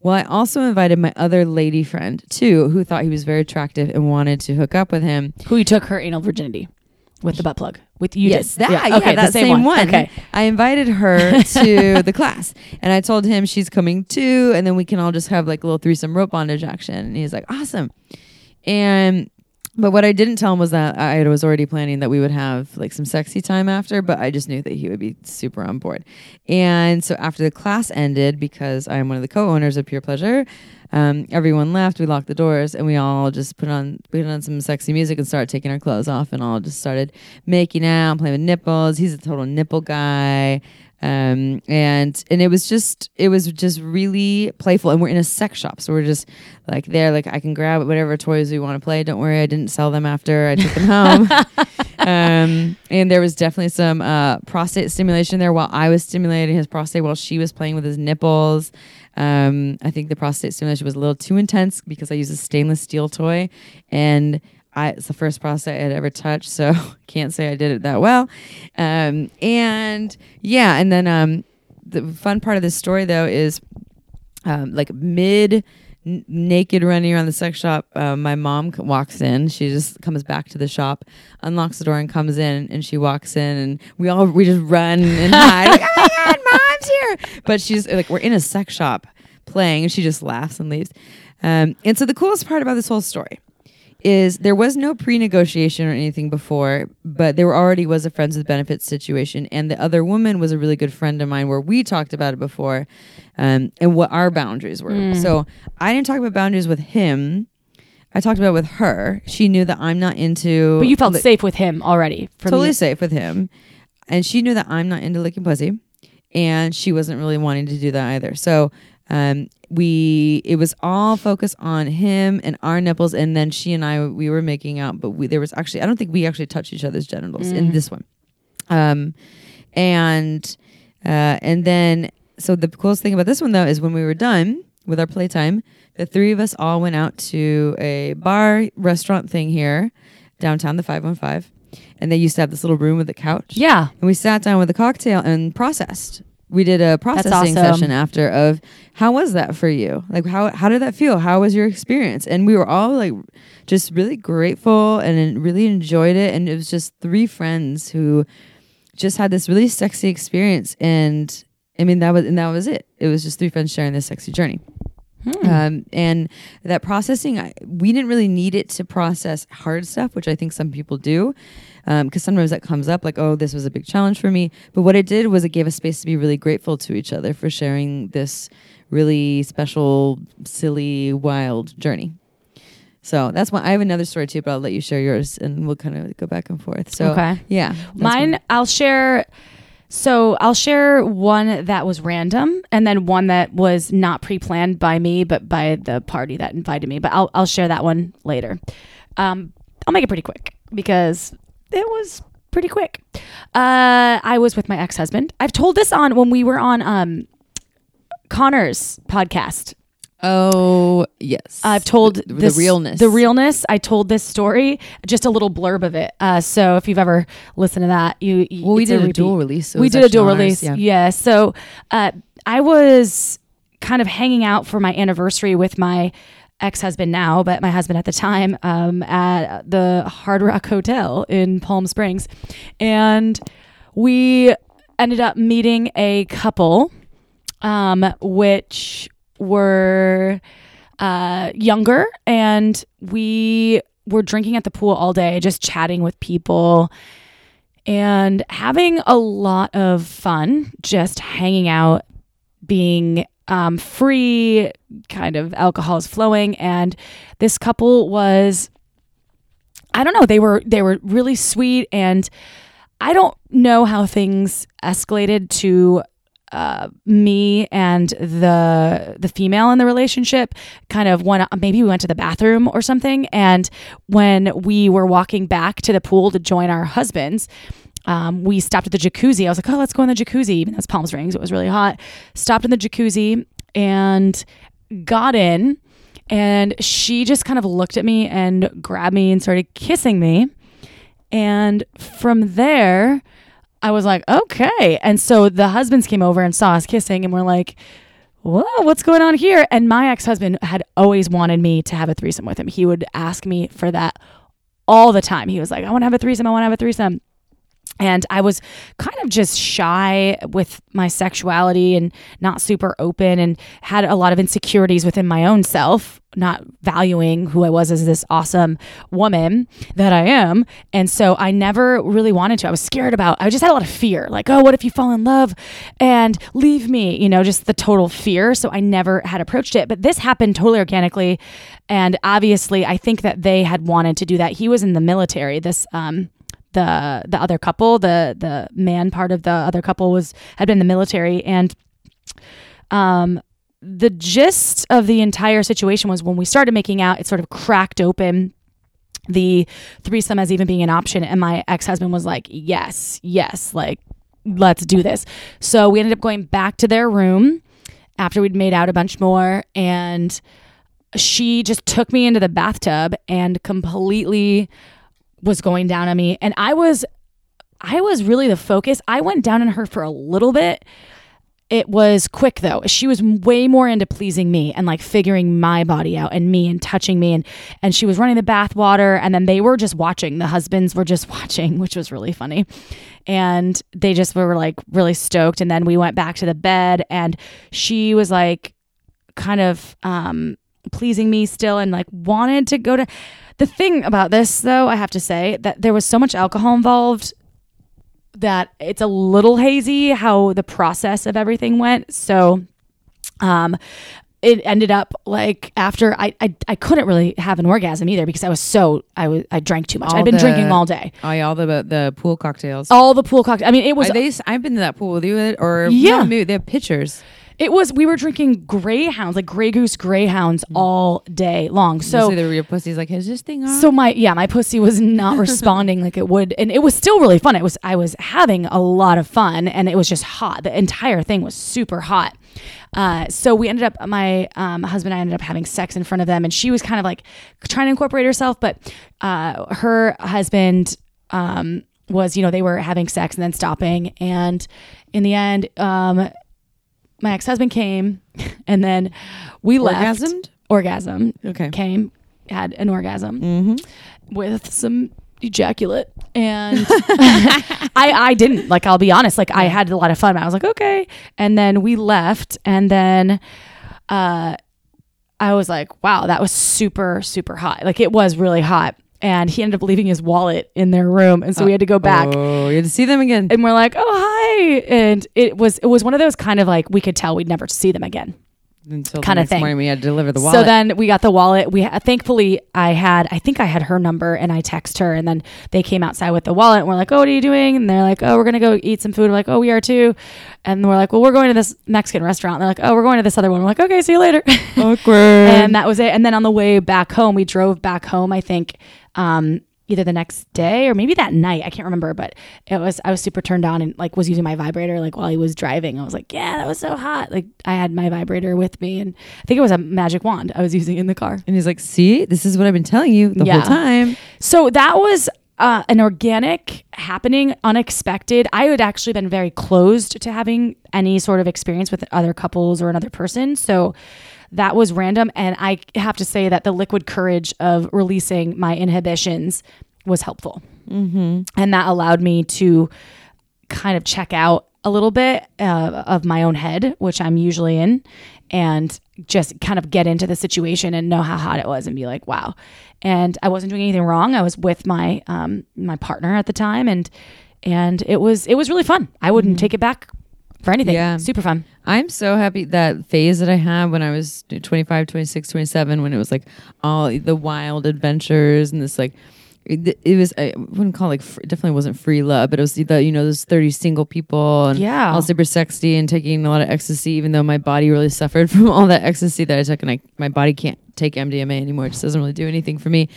Well, I also invited my other lady friend too, who thought he was very attractive and wanted to hook up with him.
Who you took her anal virginity with the butt plug? With you?
yes,
did.
that yeah,
okay, the
that same, one.
Okay.
I invited her (laughs) to the class, and I told him she's coming too, and then we can all just have like a little threesome rope bondage action. And he's like, awesome. And but what I didn't tell him was that I was already planning that we would have like some sexy time after, but I just knew that he would be super on board. And so after the class ended, because I'm one of the co-owners of Pure Pleasure, um, everyone left. We locked the doors, and we all just put on put on some sexy music and started taking our clothes off, and all just started making out, playing with nipples. He's a total nipple guy. Um, and and it was just it was just really playful. And we're in a sex shop. So we're just like there like I can grab whatever toys we want to play. Don't worry I didn't sell them after I took them home. (laughs) Um, and there was definitely some uh, prostate stimulation there while I was stimulating his prostate while she was playing with his nipples. Um, I think the prostate stimulation was a little too intense because I used a stainless steel toy. And I, it's the first prostate I had ever touched, so (laughs) can't say I did it that well. Um, and yeah, and then um, the fun part of this story though is um, like mid n- naked running around the sex shop. Uh, my mom c- walks in. She just comes back to the shop, unlocks the door, and comes in. And she walks in, and we all we just run and hide. like, oh my god, (laughs) mom's here! But she's like, we're in a sex shop playing, and she just laughs and leaves. Um, and so the coolest part about this whole story is there was no pre-negotiation or anything before, but there already was a friends with benefits situation, and the other woman was a really good friend of mine where we talked about it before, um, and what our boundaries were. So I didn't talk about boundaries with him. I talked about it with her. She knew that I'm not into.
But you felt
li-
safe with him already.
Totally safe with him, and she knew that I'm not into licking pussy, and she wasn't really wanting to do that either. So. Um, we it was all focused on him and our nipples, and then she and I we were making out, but we there was actually I don't think we actually touched each other's genitals in this one. Um, and uh, and then so the coolest thing about this one though is when we were done with our playtime, the three of us all went out to a bar restaurant thing here downtown, the five one five, and they used to have this little room with a couch.
Yeah.
And we sat down with a cocktail and processed. We did a processing
awesome.
session after of how was that for you? Like how how did that feel? How was your experience? And we were all like just really grateful and really enjoyed it. And it was just three friends who just had this really sexy experience. And I mean that was and that was it. It was just three friends sharing this sexy journey. Um, and that processing, I, we didn't really need it to process hard stuff, which I think some people do, because sometimes that comes up like, oh, this was a big challenge for me. But what it did was it gave us space to be really grateful to each other for sharing this really special, silly, wild journey. So that's why I have another story too, but I'll let you share yours and we'll kind of go back and forth. So
Okay.
yeah,
Mine,
one.
I'll share. So I'll share one that was random, and then one that was not pre-planned by me, but by the party that invited me. But I'll I'll share that one later. Um, I'll make it pretty quick because it was pretty quick. Uh, I was with my ex-husband. I've told this on when we were on um Connor's podcast.
Oh yes,
I've told
the, the realness.
The realness. I told this story, just a little blurb of it. Uh, so if you've ever listened to that, you, you
Well, we did a,
repeat.
dual release. so
we did a dual
ours,
release.
Yeah.
Yeah. So uh, I was kind of hanging out for my anniversary with my ex-husband now, but my husband at the time um, at the Hard Rock Hotel in Palm Springs, and we ended up meeting a couple, um, which were uh, younger, and we were drinking at the pool all day, just chatting with people and having a lot of fun, just hanging out, being um, free, kind of alcohol is flowing. And this couple was, I don't know, they were they were really sweet, and I don't know how things escalated to uh, me and the the female in the relationship. Kind of went maybe we went to the bathroom or something. And when we were walking back to the pool to join our husbands um, we stopped at the jacuzzi i was like oh let's go in the jacuzzi even it's palm springs it was really hot stopped in the jacuzzi and got in and she just kind of looked at me and grabbed me and started kissing me and from there, I was like, okay. And so the husbands came over and saw us kissing and were like, whoa, what's going on here? And my ex husband had always wanted me to have a threesome with him. He would ask me for that all the time. He was like, I want to have a threesome. I want to have a threesome. And I was kind of just shy with my sexuality and not super open and had a lot of insecurities within my own self, not valuing who I was as this awesome woman that I am. And so I never really wanted to. I was scared about, I just had a lot of fear like, oh, what if you fall in love and leave me? You know, just the total fear. So I never had approached it. But this happened totally organically. And obviously, I think that they had wanted to do that. He was in the military. This, um, the the other couple, the the man part of the other couple was had been in the military, and um, the gist of the entire situation was when we started making out, it sort of cracked open. The threesome as even being an option, and my ex husband was like, "Yes, yes, like let's do this." So we ended up going back to their room after we'd made out a bunch more, and she just took me into the bathtub and completely was going down on me and I was I was really the focus. I went down on her for a little bit. It was quick though. She was way more into pleasing me and like figuring my body out and me and touching me and and she was running the bath water and then they were just watching. The husbands were just (laughs) watching, which was really funny. And they just were like really stoked and then we went back to the bed and she was like kind of um pleasing me still and like wanted to go to the thing about this though i have to say that there was so much alcohol involved that it's a little hazy how the process of everything went so um it ended up like after I, I I couldn't really have an orgasm either because I was so I was I drank too much.
All
I'd been
the-
drinking all day.
Oh, yeah, all the the pool cocktails.
All the pool cocktails. I mean, it was
Are they, I've been to that pool with you, or
Yeah.
they have pictures.
It was we were drinking greyhounds like Grey Goose greyhounds all day long. So
the your pussy's like, is this thing on?
So my yeah, my pussy was not (laughs) responding like it would, and it was still really fun. It was I was having a lot of fun, and it was just hot. The entire thing was super hot. Uh, so we ended up my um, husband and I ended up having sex in front of them, and she was kind of like trying to incorporate herself, but uh, her husband um, was you know they were having sex and then stopping, and in the end, um, my ex husband came, (laughs) and then we left.
Orgasmed?
Orgasm
Okay.
came, had an orgasm
Mm-hmm.
with some ejaculate and (laughs) (laughs) I I didn't like I'll be honest like I had a lot of fun I was like okay and then we left and then uh I was like wow that was super super hot like it was really hot and he ended up leaving his wallet in their room and so we had to go uh, back
Oh, you had to see them again.
and we're like oh hi and it was it was one of those kind of like we could tell we'd never see them again
Until
kinda
the next
thing.
morning, we had to deliver the wallet.
So then we got the wallet. We uh, thankfully I had I think I had her number and I text her and then they came outside with the wallet and we're like, "Oh, what are you doing?" And they're like, "Oh, we're gonna go eat some food." We're like, "Oh, we are too." And we're like, "Well, we're going to this Mexican restaurant." And they're like, "Oh, we're going to this other one." We're like, "Okay, see you later." (laughs)
awkward.
and that was it. And then on the way back home, we drove back home. I think um, either the next day or maybe that night. I can't remember, but it was I was super turned on and like was using my vibrator like while he was driving. I was like, yeah, that was so hot. Like I had my vibrator with me, and I think it was a magic wand I was (laughs) using in the car.
and he's like, see, this is what I've been telling you the
Yeah.
whole time.
So that was. Uh, an organic happening, unexpected. I had actually been very closed to having any sort of experience with other couples or another person. So that was random. And I have to say that the liquid courage of releasing my inhibitions was helpful. Mm-hmm. And that allowed me to kind of check out a little bit uh, of my own head, which I'm usually in, and just kind of get into the situation and know how hot it was and be like, wow. And I wasn't doing anything wrong. I was with my um, my partner at the time, and and it was it was really fun. I wouldn't take it back for anything.
Yeah.
super fun.
I'm so happy that phase that I had when I was 25, 26, 27, when it was like all the wild adventures and this like, it, it was, I wouldn't call it like, definitely wasn't free love, but it was the, you know, those 30 single people and
Yeah.
all super sexy and taking a lot of ecstasy, even though my body really suffered (laughs) from all that ecstasy that I took and I, my body can't take MDMA anymore. It just doesn't really do anything for me.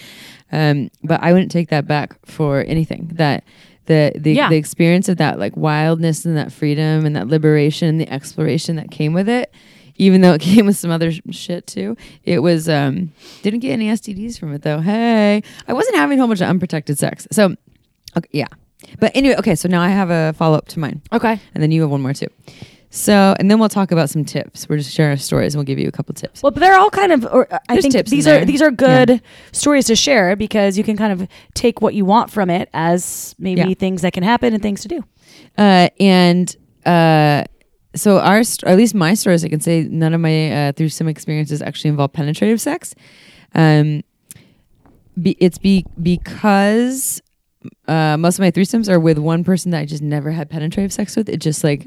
Um, but I wouldn't take that back for anything that, the the,
Yeah.
the experience of that like wildness and that freedom and that liberation and the exploration that came with it even though it (laughs) came with some other sh- shit too it was um didn't get any stds from it though. Hey i wasn't having a whole bunch of unprotected sex. So okay yeah. But anyway okay so now i have a follow-up to mine.
Okay.
and then you have one more too so and then we'll talk about some tips we're just sharing our stories and we'll give you a couple tips
Well, but they're all kind of. Or uh, I
There's
think these are these are good stories to share because you can kind of take what you want from it as maybe
Yeah.
things that can happen and things to do.
uh, and uh, so our, st- at least my stories, I can say none of my uh, through some experiences actually involve penetrative sex. Um, be, it's be because uh, most of my threesomes are with one person that I just never had penetrative sex with. It just like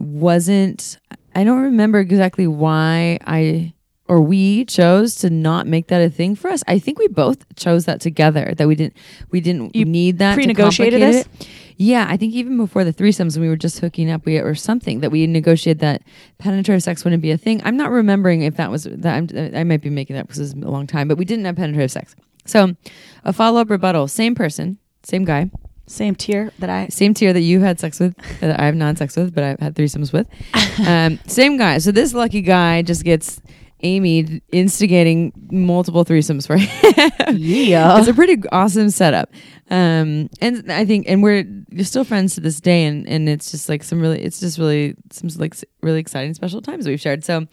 wasn't. I don't remember exactly why I or we chose to not make that a thing for us. I think we both chose that together that we didn't we didn't
You
need that to
pre-negotiated this?
it. Yeah, I think even before the threesomes, when we were just hooking up, we or something that we negotiated that penetrative sex wouldn't be a thing. I'm not remembering if that was that. I'm, I might be making that because it's a long time, but we didn't have penetrative sex. So, a follow up rebuttal: same person, same guy,
Same tier that I.
same tier that you had sex with, that I have non sex with, but I've had threesomes with. (laughs) Um, same guy. So this lucky guy just gets Amy instigating multiple threesomes for (laughs) him.
Yeah.
it's a pretty awesome setup. Um, and I think, and we're you're still friends to this day, and and it's just like some really, it's just really some like really exciting special times we've shared. So,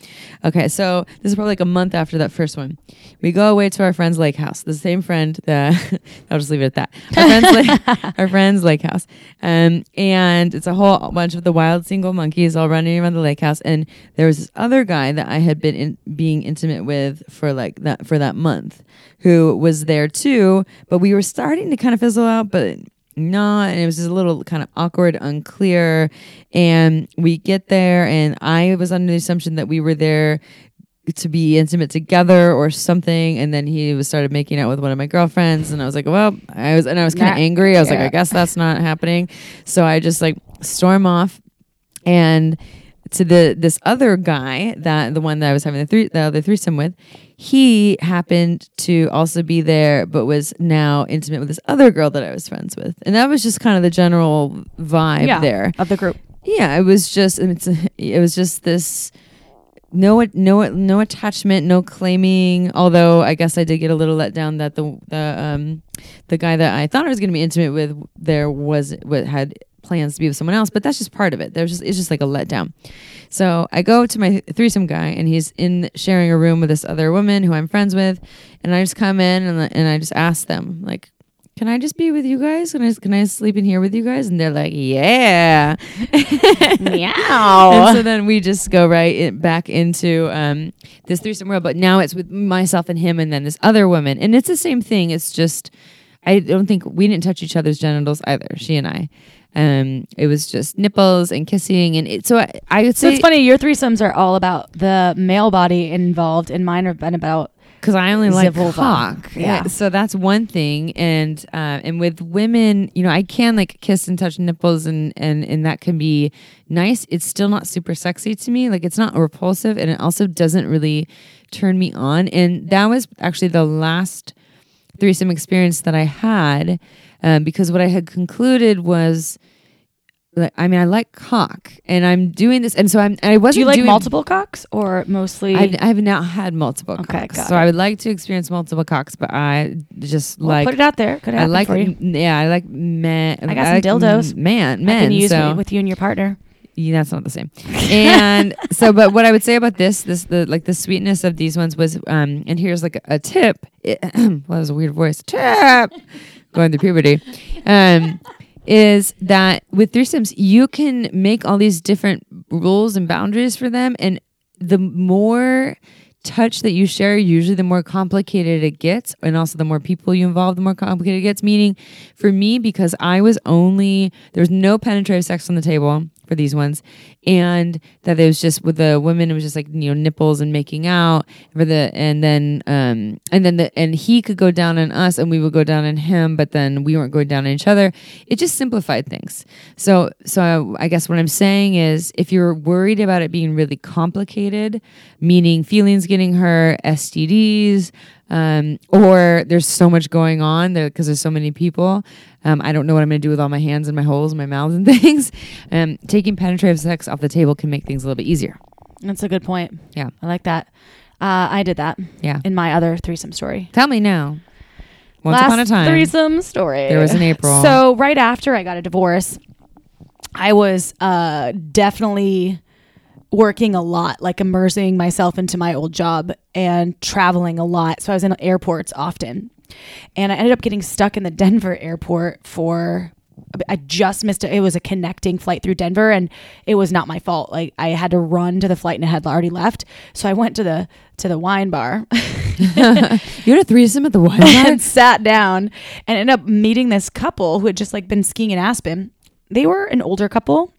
okay, so this is probably like a month after that first one. We go away to our friend's lake house, the same friend that (laughs) I'll just leave it at that. Our friend's, lake, (laughs) our friend's lake house, um, and it's a whole bunch of the wild single monkeys all running around the lake house. And there was this other guy that I had been in, being intimate with for like that for that month, who was there too. But we were starting to kind of fizzle out, but not and it was just a little kind of awkward unclear and we get there and i was under the assumption that we were there to be intimate together or something and then he was started making out with one of my girlfriends and I was like well I was and I was kind of angry I was like I guess that's not happening so I just like storm off and to the this other guy that the one that I was having the three the other threesome with he happened to also be there but was now intimate with this other girl that I was friends with and that was just kind of the general vibe
Yeah.
there
of the group.
yeah it was just it's it was just this no no no attachment no claiming although i guess i did get a little let down that the the um the guy that i thought i was going to be intimate with there was what had plans to be with someone else but that's just part of it there's just it's just like a letdown so i go to my threesome guy and he's in sharing a room with this other woman who i'm friends with and i just come in and, and i just ask them like can I just be with you guys? Can I can I sleep in here with you guys? And they're like, yeah. (laughs)
Meow.
And so then we just go right in, back into um, this threesome world, but now it's with myself and him, and then this other woman, and it's the same thing. It's just I don't think we didn't touch each other's genitals either. She and I. Um, it was just nipples and kissing, and it. So I, I would
so it's funny. Your threesomes are all about the male body involved, and mine have been about
because I only like
Zivulva.
cock.
Yeah.
So that's one thing, and uh, and with women, you know, I can like kiss and touch nipples, and and and that can be nice. It's still not super sexy to me. Like it's not repulsive, and it also doesn't really turn me on. And that was actually the last threesome experience that I had, um, because what I had concluded was. Like, I mean, I like cock, and I'm doing this, and so I'm. I wasn't.
Do you like
doing,
multiple cocks or mostly?
I've, I've now had multiple
Okay,
cocks, so
it.
I would like to experience multiple cocks, but I just
Well,
like
put it out there. Could
I like
for you.
yeah, I like man.
I got some
like
dildos.
man,
I
men.
can use
so
it with you and your partner.
yeah, that's not the same. And (laughs) so, but what I would say about this, this the like the sweetness of these ones was, um, and here's like a, a tip. It, (clears throat) well, that was a weird voice. Tip. Going through puberty. Um, is that with threesomes you can make all these different rules and boundaries for them, and the more touch that you share, usually the more complicated it gets, and also the more people you involve, the more complicated it gets. Meaning, for me, because I was only there was no penetrative sex on the table for these ones, and that it was just with the women, it was just like you know nipples and making out for the, and then um and then the and he could go down on us, and we would go down on him, but then we weren't going down on each other. It just simplified things. So so I guess what I'm saying is, if you're worried about it being really complicated, meaning feelings getting hurt, STDs, um, or there's so much going on there because there's so many people. Um, I don't know what I'm going to do with all my hands and my holes and my mouths and (laughs) things. Um, taking penetrative sex off the table can make things a little bit easier.
That's a good point.
Yeah.
I like that. Uh, I did that
Yeah.
in my other threesome story.
Tell me now. Once
Last
upon a time,
threesome story.
there was an April.
So right after I got a divorce, I was uh, definitely working a lot, like immersing myself into my old job and traveling a lot. So I was in airports often, and I ended up getting stuck in the (laughs) Denver airport for. I just missed it. It was a connecting flight through Denver, and it was not my fault. Like I had to run to the flight, and it had already left. So I went to the to the wine bar, (laughs)
you had a threesome at the wine (laughs) bar.
and sat down and ended up meeting this couple who had just like been skiing in Aspen. They were an older couple.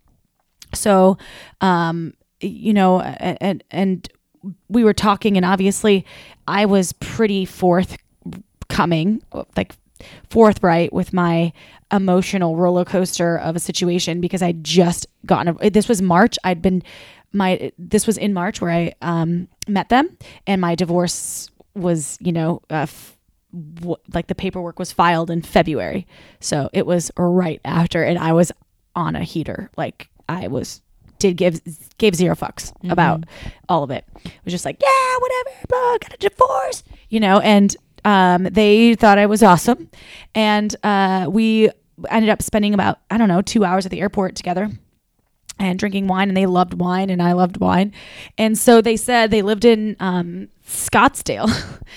So, um, you know, and, and we were talking and obviously I was pretty forthcoming, like forthright with my emotional roller coaster of a situation because I just gotten a, this was March. I'd been my this was in March where I um met them and my divorce was, you know, uh, like the paperwork was filed in February. So it was right after and I was on a heater. Like I was did give gave zero fucks about all of it. It was just like, yeah, whatever, blah, got a divorce, you know, and um, they thought I was awesome. And uh, we ended up spending about, I don't know, two hours at the airport together and drinking wine and they loved wine and I loved wine. And so they said they lived in um, Scottsdale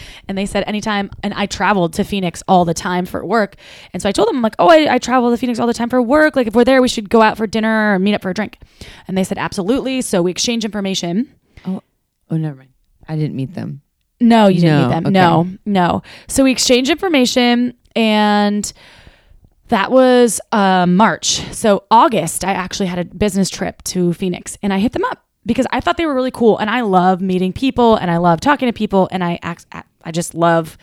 (laughs) and they said anytime and I traveled to Phoenix all the time for work. And so I told them I'm like, "Oh, I, I travel to Phoenix all the time for work. Like if we're there, we should go out for dinner or meet up for a drink." And they said, "Absolutely." So we exchanged information.
oh, oh, never mind. I didn't meet them.
No, you didn't
No,
meet them.
okay.
No, no. So we exchanged information and that was uh, March. So August, I actually had a business trip to Phoenix and I hit them up because I thought they were really cool, and I love meeting people, and I love talking to people, and I I just love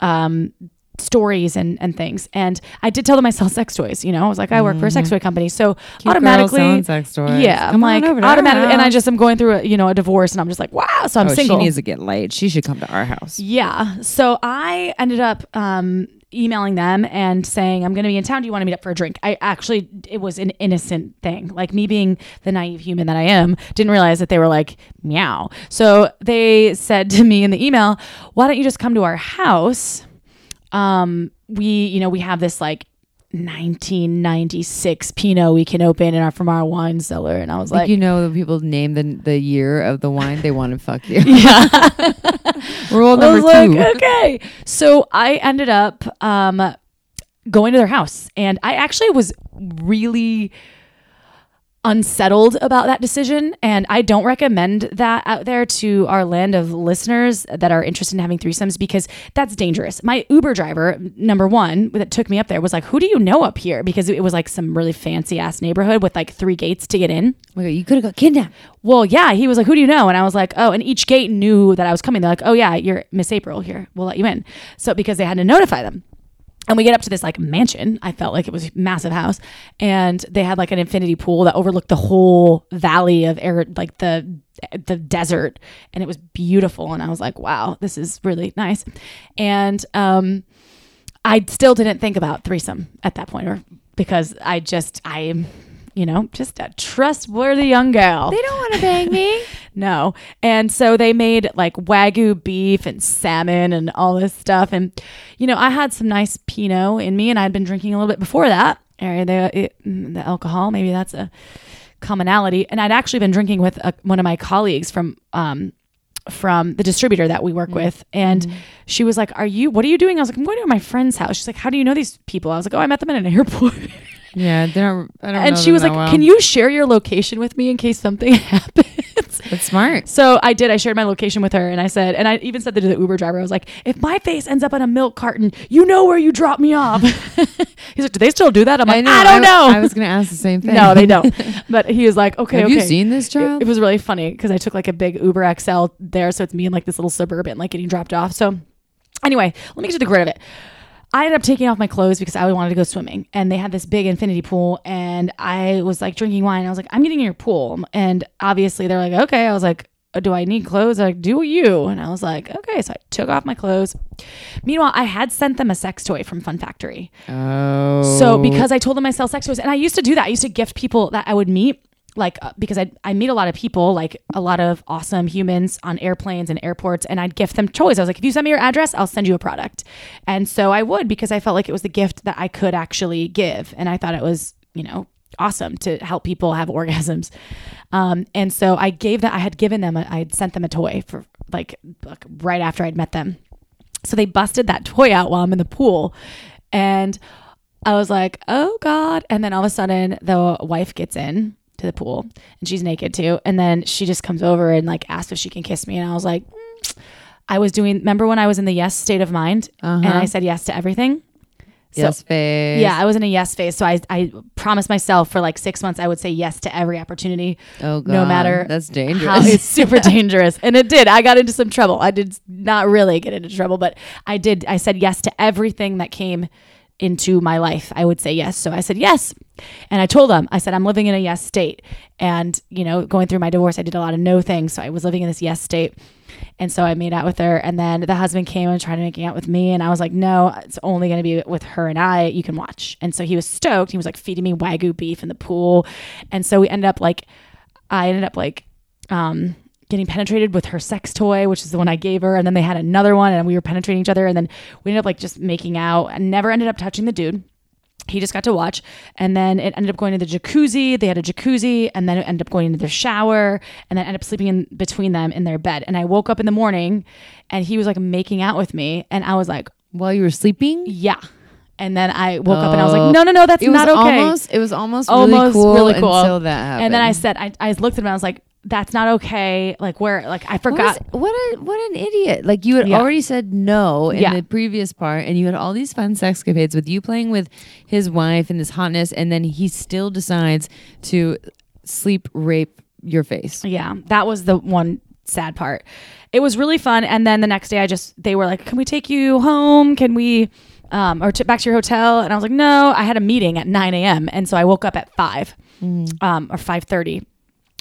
um, stories and, and things. And I did tell them I sell sex toys. You know, I was like, I work for a sex toy company, so
Mm-hmm. Cute
automatically,
sex toys.
yeah, I'm like automatically, and I just am going through a you know a divorce, and I'm just like, wow. So I'm
oh,
single.
she needs to get laid. She should come to our house.
Yeah. So I ended up um, emailing them and saying, I'm going to be in town. Do you want to meet up for a drink? I actually, it was an innocent thing. Like me being the naive human that I am, didn't realize that they were like, meow. So they said to me in the email, why don't you just come to our house? Um, we, you know, we have this like 1996 Pinot we can open in our from our wine cellar. And I was
Like,
like,
you know, the people name the the year of the wine they want to fuck you. (laughs)
yeah. (laughs)
Rule
I
number
was like,
two.
okay. So I ended up um, going to their house, and I actually was really unsettled about that decision. And I don't recommend that out there to our land of listeners that are interested in having threesomes because that's dangerous. My Uber driver, number one, that took me up there was like, Who do you know up here? Because it was like some really fancy ass neighborhood with like three gates to get in.
You could have got kidnapped.
Well, yeah, he was like, "Who do you know?" And I was like, "Oh." And each gate knew that I was coming. They're like, "Oh yeah, you're Miss April here. We'll let you in." So because they had to notify them. And we get up to this like mansion. I felt like it was a massive house, and they had like an infinity pool that overlooked the whole valley of air, like the the desert, and it was beautiful. And I was like, "Wow, this is really nice." And um, I still didn't think about threesome at that point, or because I just I, you know, just a trustworthy young gal.
They don't want to bang me. (laughs)
No. And so they made like wagyu beef and salmon and all this stuff. And, you know, I had some nice Pinot in me and I'd been drinking a little bit before that. Or the, mm, the alcohol, maybe that's a commonality. And I'd actually been drinking with a, one of my colleagues from, um, from the distributor that we work with. And she was like, Are you, what are you doing? I was like, I'm going to my friend's house. She's like, How do you know these people? I was like, Oh, I met them at an airport. (laughs)
Yeah, they don't. I don't.
and
know
she was like,
well.
Can you share your location with me in case something (laughs) happens?
That's smart.
So I did. I shared my location with her, and I said, and I even said that to the Uber driver. I was like, "If my face ends up on a milk carton, you know where you drop me off." (laughs) He's like, "Do they still do that?" I'm like, "I, don't know."
I was going to ask the same thing. (laughs)
no, they don't. But he was like, "Okay,
Have
okay."
you seen this
It,
child?
it was really funny because I took like a big Uber XL there, so it's me in like this little suburban, like getting dropped off. So anyway, let me get to the grid of it. I ended up taking off my clothes because I wanted to go swimming, and they had this big infinity pool, and I was like drinking wine. I was like, "I'm getting in your pool," and obviously they're like, "Okay." I was like, "Uh, "Do I need clothes?" They're like, "Do you?" And I was like, "Okay." So I took off my clothes. Meanwhile, I had sent them a sex toy from Fun Factory.
oh.
So because I told them I sell sex toys, and I used to do that. I used to gift people that I would meet, like uh, because I I meet a lot of people, like a lot of awesome humans on airplanes and airports, and I'd gift them toys. I was like, if you send me your address, I'll send you a product, and so I would because I felt like it was the gift that I could actually give, and I thought it was you know awesome to help people have (laughs) orgasms. Um, and so I gave that I had given them, a, I had sent them a toy for like, like right after I'd met them. So they busted that (laughs) toy out while I'm in the pool. And I was like, oh God. And then all of a sudden the wife gets in to the pool and she's naked too. And then she just comes over and like asks if she can kiss me. And I was like, mm. I was doing, remember when I was in the yes state of mind and
Uh-huh.
I said yes to everything? So-
yes, face.
Yeah, I was in a yes phase. So I, I promised myself for like six months I would say yes to every opportunity.
Oh God.
No matter
That's
How,
dangerous. (laughs)
it's (laughs) super dangerous. And it did. I got into some trouble. I did not really get into trouble, but I did. I said yes to everything that came into my life. I would say yes. So I said yes. And I told them, I said, I'm living in a yes state. And, you know, going through my divorce, I did a lot of no things. So I was living in this yes state. And so I made out with her. And then the husband came and tried to make out with me. And I was like, no, it's only going to be with her and I. You can watch. And so he was stoked. He was like feeding me Wagyu beef in the pool. And so we ended up like, I ended up like, um, getting penetrated with her sex toy, which is the one I gave her. And then they had another one and we were penetrating each other. And then we ended up like just making out and never ended up touching the dude. He just got to watch. And then it ended up going to the jacuzzi. They had a jacuzzi and then it ended up going into their shower and then ended up sleeping in between them in their bed. And I woke up in the morning and he was like making out with me. And I was like,
While you were sleeping,
yeah. And then I woke up and I was
Oh.
like, no, no, no, that's not okay.
almost. It was almost,
Almost
really cool,
really cool.
until that happened.
and then I said, I, I looked at him and I was like, that's not okay. Like where, like I
What
forgot.
was- What, a what an idiot! Like you had
Yeah.
already said no in
Yeah.
the previous part, and you had all these fun sexcapades with you playing with his wife and this hotness, and then he still decides to sleep rape your face.
Yeah, that was the one sad part. It was really fun, and then the next day, I just they were like, "Can we take you home? Can we?" Um, or t- back to your hotel, and I was like, no. I had a meeting at 9 a.m. and so I woke up at five, um, or 5:30,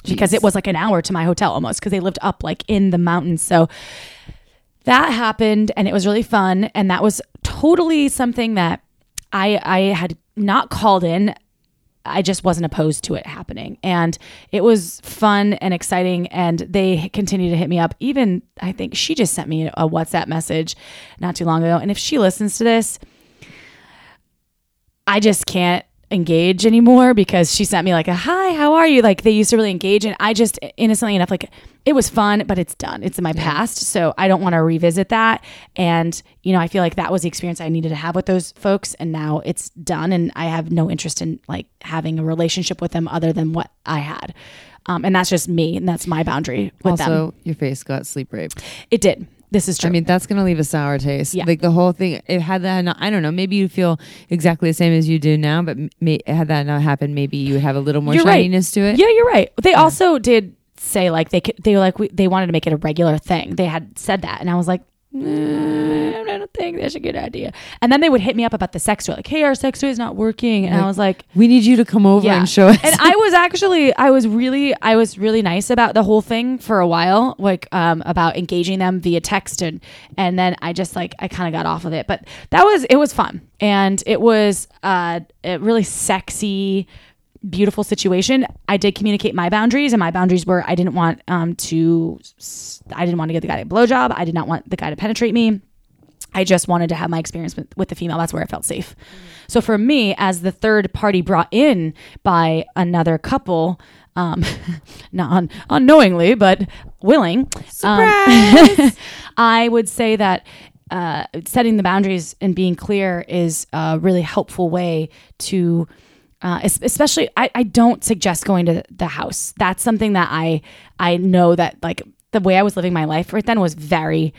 because
Jeez.
it was like an hour to my hotel almost because they lived up like in the mountains. So that happened and it was really fun and that was totally something that I I had not called in I just wasn't opposed to it happening and it was fun and exciting and they continue to hit me up even I think she just sent me a WhatsApp message not too long ago and if she listens to this I just can't engage anymore because she sent me like a hi how are you? Like they used to really engage and i just innocently enough like it was fun but it's done. It's in my past so i don't want to revisit that. And you know i feel like that was the experience i needed to have with those folks and now it's done and i have no interest in like having a relationship with them other than what i had. Um, and that's just me and that's my boundary with them.
Also, your face got sleep raped.
it did this is true
I mean, that's going to leave a sour taste.
Yeah.
Like the whole thing, it had that not, I don't know, maybe you feel exactly the same as you do now, but may, had that not happened, maybe you would have a little more
You're right.
shininess to it.
Yeah, you're right. They also did say like they could, they were like we, they wanted to make it a regular thing. They had said that, and I was like, "Mm, I don't think that's a good idea. And then they would hit me up about the sex toy, like, "Hey, our sex toy is not working," and I was like.
We need you to come over
Yeah.
and show us.
and I was actually, I was really, I was really nice about the whole thing for a while, like um, about engaging them via text, and and then I just like I kind of got off of it. But that was it was fun, and it was uh, a really sexy, beautiful situation. I did communicate my boundaries, and my boundaries were I didn't want um to, i didn't want to give the guy a blowjob. I did not want the guy to penetrate me. I just wanted to have my experience with, with the female. That's where I felt safe. So for me, as the third party brought in by another couple, um, (laughs) not un- unknowingly, but willing, um, (laughs) I would say that uh, setting the boundaries and being clear is a really helpful way to. Uh, especially, I, I don't suggest going to the house. That's something that I I know that like the way I was living my life right then was very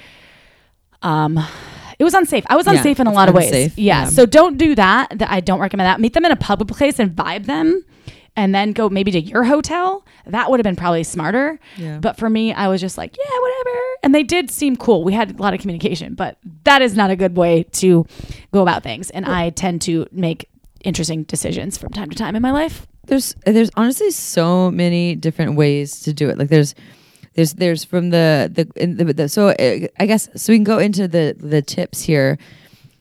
um it was unsafe. I was
Yeah,
unsafe in a lot of ways. Yeah.
yeah.
So don't do that. That I don't recommend that. Meet them in a public place and vibe them and then go maybe to your hotel. That would have been probably smarter.
Yeah.
But for me, I was just like, yeah, whatever. And they did seem cool. We had a lot of communication, but that is not a good way to go about things. And I tend to make interesting decisions from time to time in my life.
there's there's honestly so many different ways to do it. Like there's there's there's from the the, in the, the so uh, I guess so we can go into the the tips here.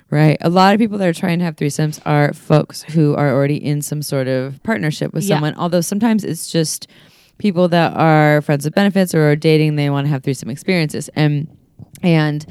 Right. A lot of people that are trying to have threesomes are folks who are already in some sort of partnership with
Yeah.
someone. Although sometimes it's just people that are friends with benefits or are dating, they want to have threesome experiences. And and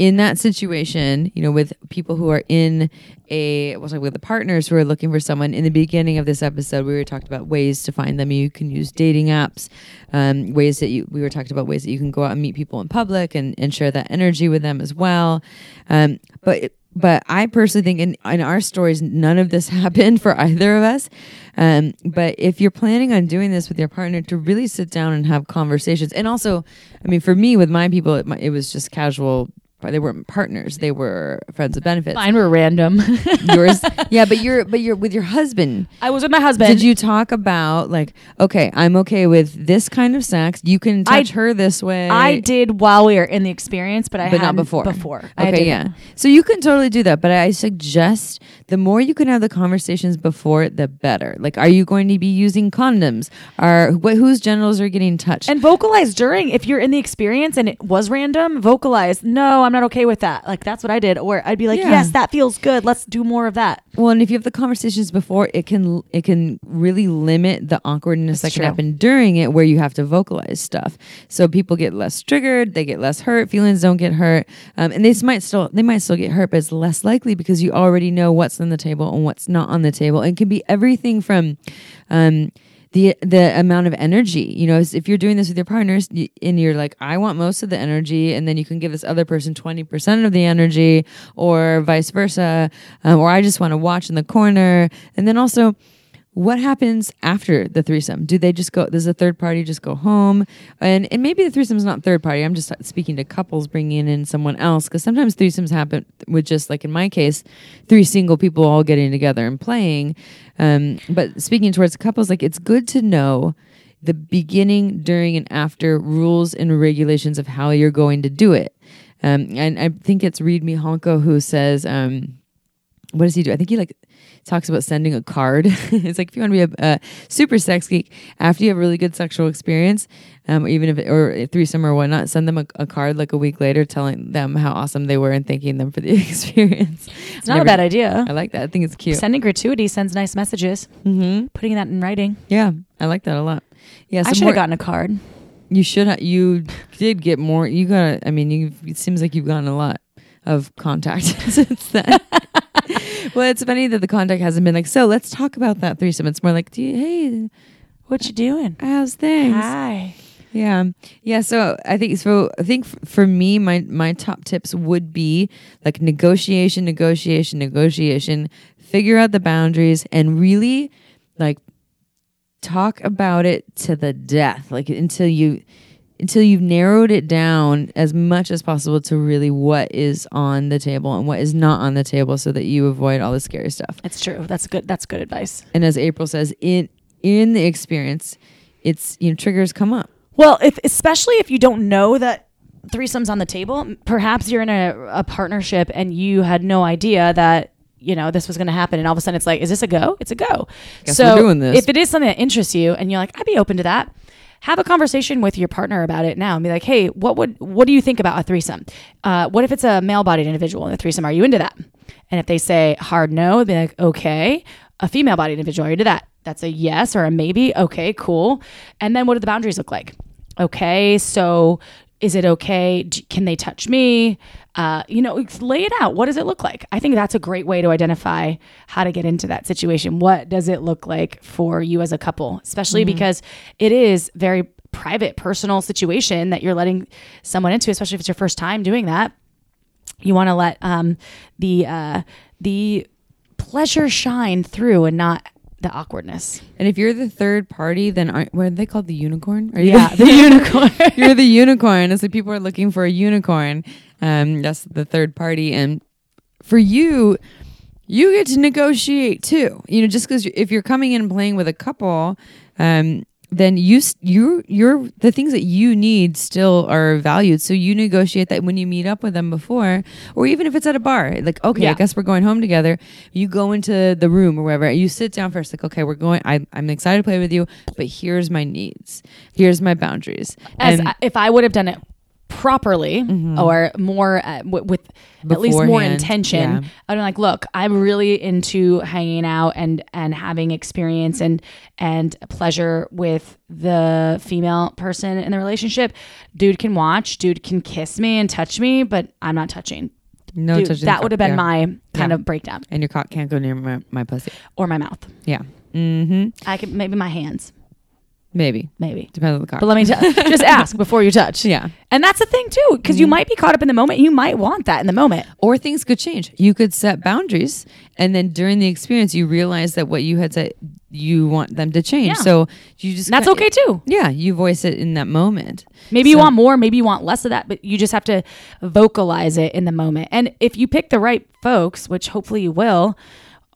in that situation, you know, with people who are in a what's like with the partners who are looking for someone. In the beginning of this episode, we were talking about ways to find them. You can use dating apps, um, ways that you we were talking about ways that you can go out and meet people in public and, and share that energy with them as well. Um, but but I personally think in, in our stories, none of this (laughs) happened for either of us. Um, but if you're planning on doing this with your partner, to really sit down and have conversations, and also, I mean, for me with my people, it, mi- it was just casual. They weren't partners; they were friends with benefits.
Mine were random. (laughs)
Yours, yeah, but you're but you're with your husband.
I was with my husband.
Did you talk about like, okay, I'm okay with this kind of sex. You can
I-
touch her this way.
I did while we were in the experience, but I
but not before.
Before, I
Okay, yeah. So you can totally do that, but I suggest the more you can have the conversations before, the better. Like, are you going to be using condoms? Are wh- whose genitals are getting touched?
And vocalize during if you're in the experience and it was random, vocalize, no, I'm not okay with that. Like that's what I did. Or I'd be like,
Yeah.
yes, that feels good. Let's do more of that.
well, and if you have the conversations before, it can it can really limit the awkwardness
That's
that can
true.
happen during it, where you have to vocalize stuff. So people get less triggered, they get less hurt, feelings don't get hurt, um, and they might still they might still get hurt, but it's less likely because you already know what's on the table and what's not on the table. It can be everything from. Um, the the amount of energy you know if you're doing this with your partners and you're like i want most of the energy and then you can give this other person 20% of the energy or vice versa um, or i just want to watch in the corner and then also what happens after the threesome do they just go does the third party just go home and and maybe the threesome's not third party i'm just speaking to couples bringing in someone else because sometimes threesomes happen with just like in my case three single people all getting together and playing um, but speaking towards couples like it's good to know the beginning, during, and after rules and regulations of how you're going to do it. Um, and I think it's Reid Mihalko who says, um, what does he do? I think he like talks about sending a card. (laughs) it's like if you want to be a, a, super sex geek after you have a really good sexual experience, um, even if or threesome or whatnot, send them a, a, card like a week later, telling them how awesome they were and thanking them for the (laughs) experience.
It's not Never, a bad idea.
I like that. I think it's cute.
Sending gratuity sends nice messages.
Mm-hmm.
Putting that in writing.
Yeah, I like that a lot. Yeah,
I should have gotten a card.
You should. have. you did get more. You got. I mean, you. It seems like you've gotten a lot of contact (laughs) since then. (laughs) well, it's funny that the contact hasn't been like, so let's talk about that threesome. It's more like, you, hey,
what you doing?
How's things?
Hi.
Yeah. Yeah. So I think so. I think for me, my my top tips would be like negotiation, negotiation, negotiation. Figure out the boundaries and really like talk about it to the death, like until you until you've narrowed it down as much as possible to really what is on the table and what is not on the table so that you avoid all the scary stuff.
It's true. That's good. That's good advice.
And as April says, in in the experience, it's you know triggers come up.
Well, if especially if you don't know that threesomes on the table, perhaps you're in a, a partnership and you had no idea that you know this was going to happen and all of a sudden it's like is this a go it's a go
Guess so if
it is something that interests you and you're like i'd be open to that have a conversation with your partner about it now and be like, hey, what would what do you think about a threesome? Uh, what if it's a male bodied individual in a threesome? Are you into that? And if they say hard no, be like, okay. A female bodied individual, are you into that? That's a yes or a maybe. Okay, cool. And then what do the boundaries look like? Okay, so is it okay? Can they touch me? Uh, you know, lay it out. What does it look like? I think that's a great way to identify how to get into that situation. What does it look like for you as a couple, especially mm-hmm. because it is very private, personal situation that you're letting someone into, especially if it's your first time doing that. You want to let um, the uh, the pleasure shine through and not the awkwardness.
And if you're the third party, then aren't, what are they called? The unicorn?
Are yeah, (laughs) the unicorn. (laughs)
you're the unicorn. It's like people are looking for a unicorn. Um, that's the third party. And for you, you get to negotiate too. You know, just because if you're coming in and playing with a couple, um, then you you you're the things that you need still are valued. So you negotiate that when you meet up with them before, or even if it's at a bar. Like, okay, yeah. I guess we're going home together. You go into the room or wherever. You sit down first. Like, okay, we're going. I, I'm excited to play with you, but here's my needs. Here's my boundaries.
As and, I, if I would have done it properly mm-hmm. or more uh, w- with Beforehand, at least more intention. Yeah. I'm like, look, I'm really into hanging out and and having experience and and pleasure with the female person in the relationship. Dude can watch, dude can kiss me and touch me, but I'm not touching. No, Dude, that would have been yeah. my kind yeah. of breakdown.
And your cock can't go near my, my pussy
or my mouth.
Yeah. Mm-hmm.
I could maybe my hands.
Maybe.
Maybe.
Depends on the car.
But let me t- just (laughs) ask before you touch.
Yeah.
And that's the thing too, because mm-hmm. you might be caught up in the moment. You might want that in the moment.
Or things could change. You could set boundaries and then during the experience you realize that what you had said you want them to change. Yeah. So you just
That's okay too.
Yeah. You voice it in that moment.
Maybe so. you want more, maybe you want less of that, but you just have to vocalize it in the moment. And if you pick the right folks, which hopefully you will,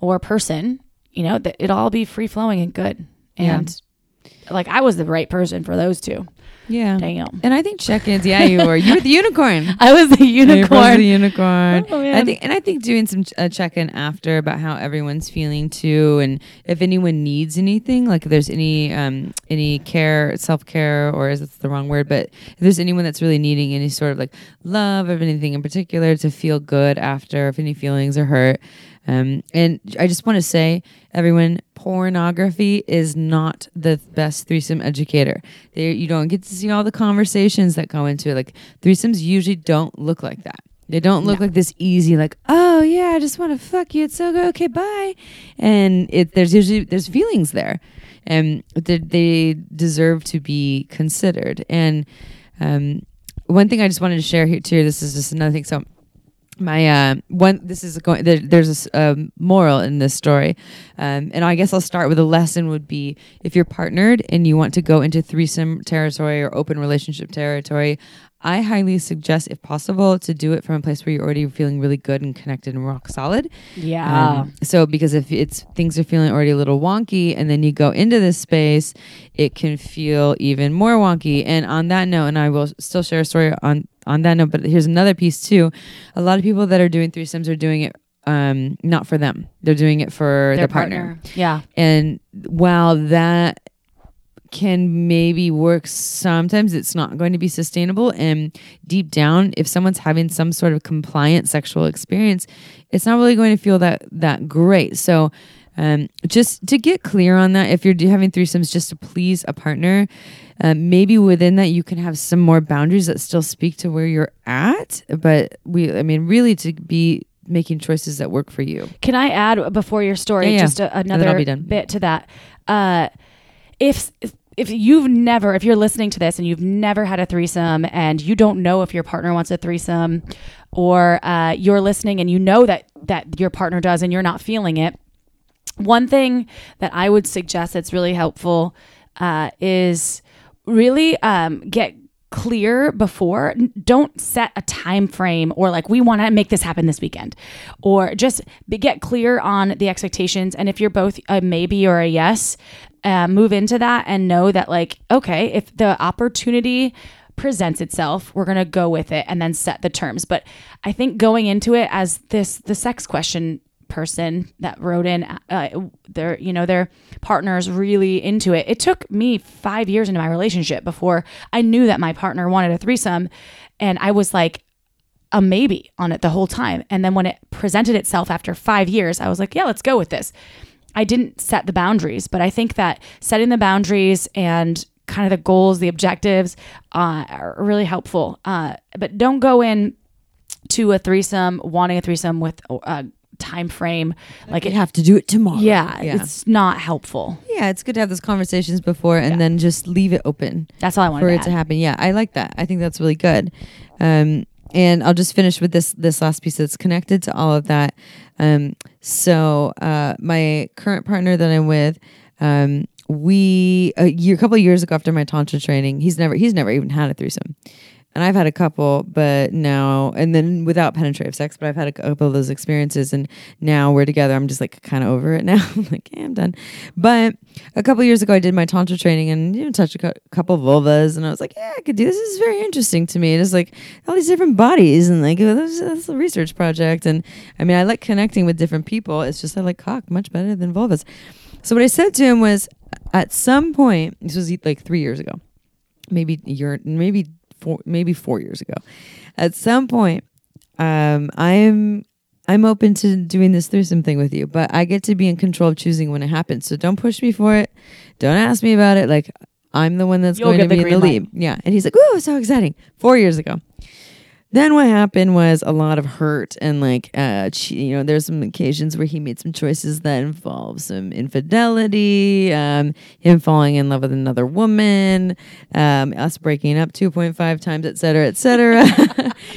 or person, you know, that it'll all be free flowing and good. And yeah like I was the right person for those two.
Yeah.
Damn.
And I think check-ins. Yeah, you were. You were the unicorn. (laughs)
I was the unicorn.
was the unicorn. Oh, I think, and I think doing some ch- check-in after about how everyone's feeling too, and if anyone needs anything, like if there's any um any care, self-care, or is it the wrong word? But if there's anyone that's really needing any sort of like love of anything in particular to feel good after, if any feelings are hurt, um, and I just want to say, everyone, pornography is not the best threesome educator. They, you don't get to see all the conversations that go into it. Like threesomes usually don't look like that. They don't look no. like this easy, like, oh yeah, I just want to fuck you. It's so good. Okay, bye. And it, there's usually there's feelings there, and they, they deserve to be considered. And um, one thing I just wanted to share here too. This is just another thing. So my uh one this is going there, there's a um, moral in this story. Um and i guess i'll start with a lesson would be if you're partnered and you want to go into threesome territory or open relationship territory i highly suggest if possible to do it from a place where you're already feeling really good and connected and rock solid
Yeah.
um, so because if it's things are feeling already a little wonky and then you go into this space, it can feel even more wonky. And on that note, and I will still share a story on on that note, but here's another piece too. A lot of people that are doing threesomes are doing it um not for them. They're doing it for
Their
their partner.
Yeah.
And while that can maybe work sometimes it's not going to be sustainable and deep down if someone's having some sort of compliant sexual experience it's not really going to feel that that great so um, just to get clear on that if you're having threesomes just to please a partner um, maybe within that you can have some more boundaries that still speak to where you're at but we i mean really to be making choices that work for you
Can I add before your story
Yeah, yeah.
just a, another bit to that? Uh, if if you've never, if you're listening to this and you've never had a threesome and you don't know if your partner wants a threesome, or uh, you're listening and you know that that your partner does and you're not feeling it, one thing that I would suggest that's really helpful uh, is really um, get clear before. Don't set a time frame or like we want to make this happen this weekend. Or just be, get clear on the expectations. And if you're both a maybe or a yes uh, move into that and know that like okay if the opportunity presents itself we're going to go with it and then set the terms. But i think going into it as this the sex question person that wrote in uh, their you know their partners really into it it took me five years into my relationship before i knew that my partner wanted a threesome. And i was like a maybe on it the whole time. And then when it presented itself after five years i was like yeah let's go with this i didn't set the boundaries but i think that setting the boundaries and kind of the goals the objectives uh, are really helpful uh, but don't go in to a threesome wanting a threesome with a time frame like
you
it
have to do it tomorrow
yeah,
yeah
it's not helpful
yeah it's good to have those conversations before and
Yeah.
then just leave it open
that's all i want
for
to
it
add.
to happen. Yeah, I like that. I think that's really good. Um, and I'll just finish with this this last piece that's connected to all of that. Um, so uh, my current partner that I'm with, um, we a year, a couple of years ago after my tantra training, he's never he's never even had a threesome. And I've had a couple, but now, and then without penetrative sex, but I've had a couple of those experiences. And now we're together. I'm just like kind of over it now. (laughs) I'm like, yeah, I'm done. But a couple years ago, I did my Tantra training and, you know, touched a cou- couple vulvas. And I was like, yeah, I could do this. This is very interesting to me. And it's like all these different bodies and like, oh, that's, that's a research project. And I mean, I like connecting with different people. It's just I like cock much better than vulvas. So what I said to him was, at some point, this was like three years ago, maybe year, maybe four, maybe four years ago. At some point, um, I'm I'm open to doing this threesome thing with you, but I get to be in control of choosing when it happens. So don't push me for it. Don't ask me about it. Like I'm the one that's
You'll
going to be in the
light.
lead. Yeah. And he's like, "Ooh, so exciting!" Four years ago. Then what happened was a lot of hurt and like uh che- you know there's some occasions where he made some choices that involve some infidelity, um him falling in love with another woman, um us breaking up 2.5 times et cetera, et cetera.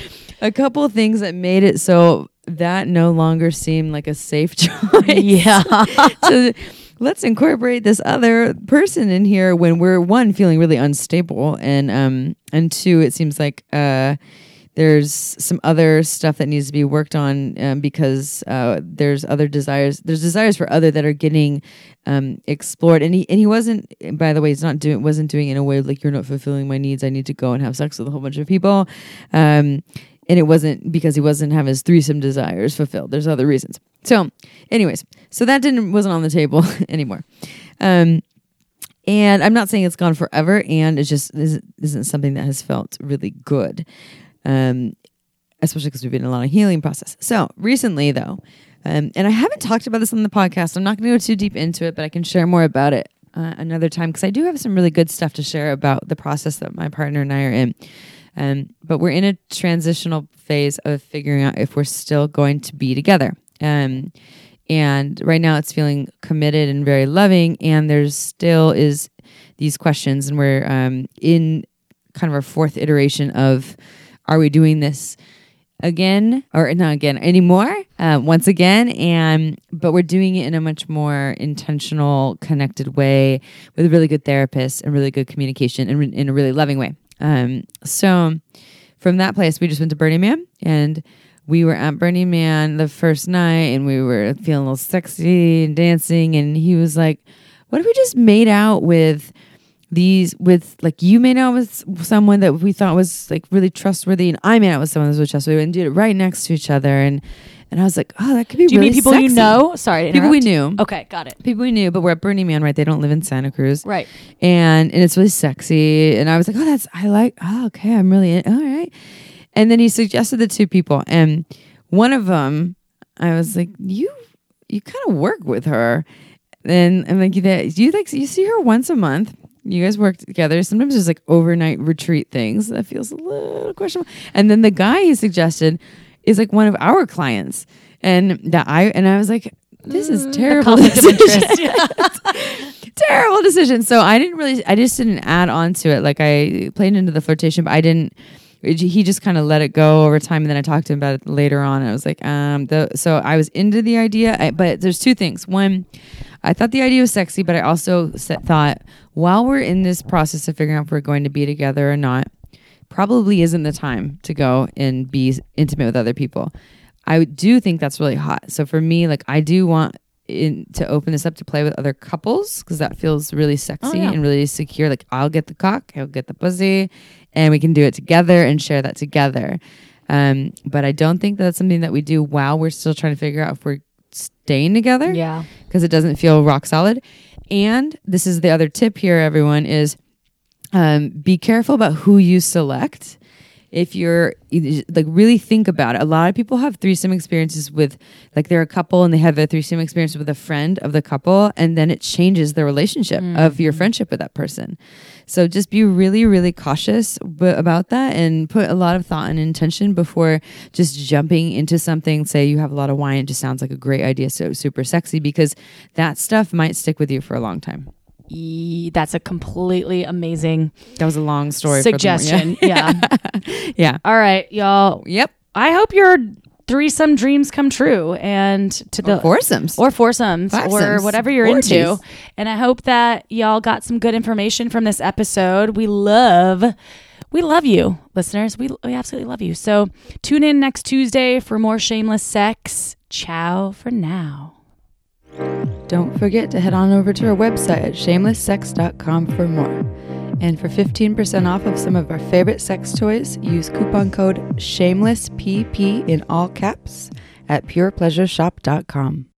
(laughs) a couple of things that made it so that no longer seemed like a safe (laughs) choice.
yeah (laughs)
so let's incorporate this other person in here when we're one feeling really unstable and um and two it seems like uh there's some other stuff that needs to be worked on um, because uh, there's other desires. There's desires for other that are getting um, explored, and he and he wasn't. By the way, he's not doing wasn't doing it in a way like you're not fulfilling my needs. I need to go and have sex with a whole bunch of people, um, and it wasn't because he wasn't having his threesome desires fulfilled. There's other reasons. So, anyways, so that didn't wasn't on the table (laughs) anymore. Um, and I'm not saying it's gone forever, and it just isn't, isn't something that has felt really good, um, especially because we've been in a lot of healing process. So recently, though, um, and I haven't talked about this on the podcast. I'm not going to go too deep into it, but I can share more about it uh, another time because I do have some really good stuff to share about the process that my partner and I are in. Um, but we're in a transitional phase of figuring out if we're still going to be together. Um, and right now it's feeling committed and very loving. And there's still is these questions, and we're um, in kind of our fourth iteration of are we doing this again, or not again anymore, uh, once again, and but we're doing it in a much more intentional, connected way with a really good therapist and really good communication and re- in a really loving way. Um, so from that place, we just went to Burning Man and we were at Burning Man the first night and we were feeling a little sexy and dancing. And he was like, What if we just made out with these, with like you made out with someone that we thought was like really trustworthy, and I made out with someone that was trustworthy and did it right next to each other. And and I was like, Oh, that could be
Do you
really
mean people you know? Sorry,
People we knew.
Okay, got it.
People we knew, but we're at Burning Man, right? They don't live in Santa Cruz
Right.
and and it's really sexy. And I was like, oh, that's I like. Oh, okay, I'm really in, all right. And then he suggested the two people, and one of them, I was like, you you kind of work with her, and I'm like, that you like you see her once a month. You guys work together. Sometimes there's like overnight retreat things. That feels a little questionable. And then the guy he suggested is like one of our clients, and that I and I was like, this is terrible.
Conflict (laughs)
decision (laughs) terrible decision. So I didn't really, I just didn't add on to it. Like I played into the flirtation, but I didn't. He just kind of let it go over time, and then I talked to him about it later on. I was like, um, the so I was into the idea, I, but there's two things. One, I thought the idea was sexy, but I also thought while we're in this process of figuring out if we're going to be together or not, probably isn't the time to go and be intimate with other people. I do think that's really hot. So for me, like I do want in, to open this up to play with other couples because that feels really sexy
yeah.
and really secure. Like I'll get the cock, he'll get the pussy, and we can do it together and share that together. Um, but I don't think that's something that we do while we're still trying to figure out if we're staying together
Yeah.
because it doesn't feel rock solid. And this is the other tip here, everyone, is um, be careful about who you select. If you're like really think about it, a lot of people have threesome experiences with like they're a couple and they have a threesome experience with a friend of the couple, and then it changes the relationship of your friendship with that person. So just be really, really cautious b- about that and put a lot of thought and intention before just jumping into something. Say you have a lot of wine, it just sounds like a great idea, so super sexy because that stuff might stick with you for a long time.
E- That's a completely amazing
That was a long story.
suggestion. yeah. (laughs)
Yeah.
All right, y'all.
Yep.
I hope your threesome dreams come true and to the
Or foursomes.
or foursomes or whatever you're
Orgies.
into. And I hope that y'all got some good information from this episode. We love we love you, listeners. We we absolutely love you. So tune in next Tuesday for more shameless sex. Ciao for now.
Don't forget to head on over to our website at shamelesssex.com for more. And for 15% off of some of our favorite sex toys, use coupon code SHAMELESSPP in all caps at purepleasureshop.com.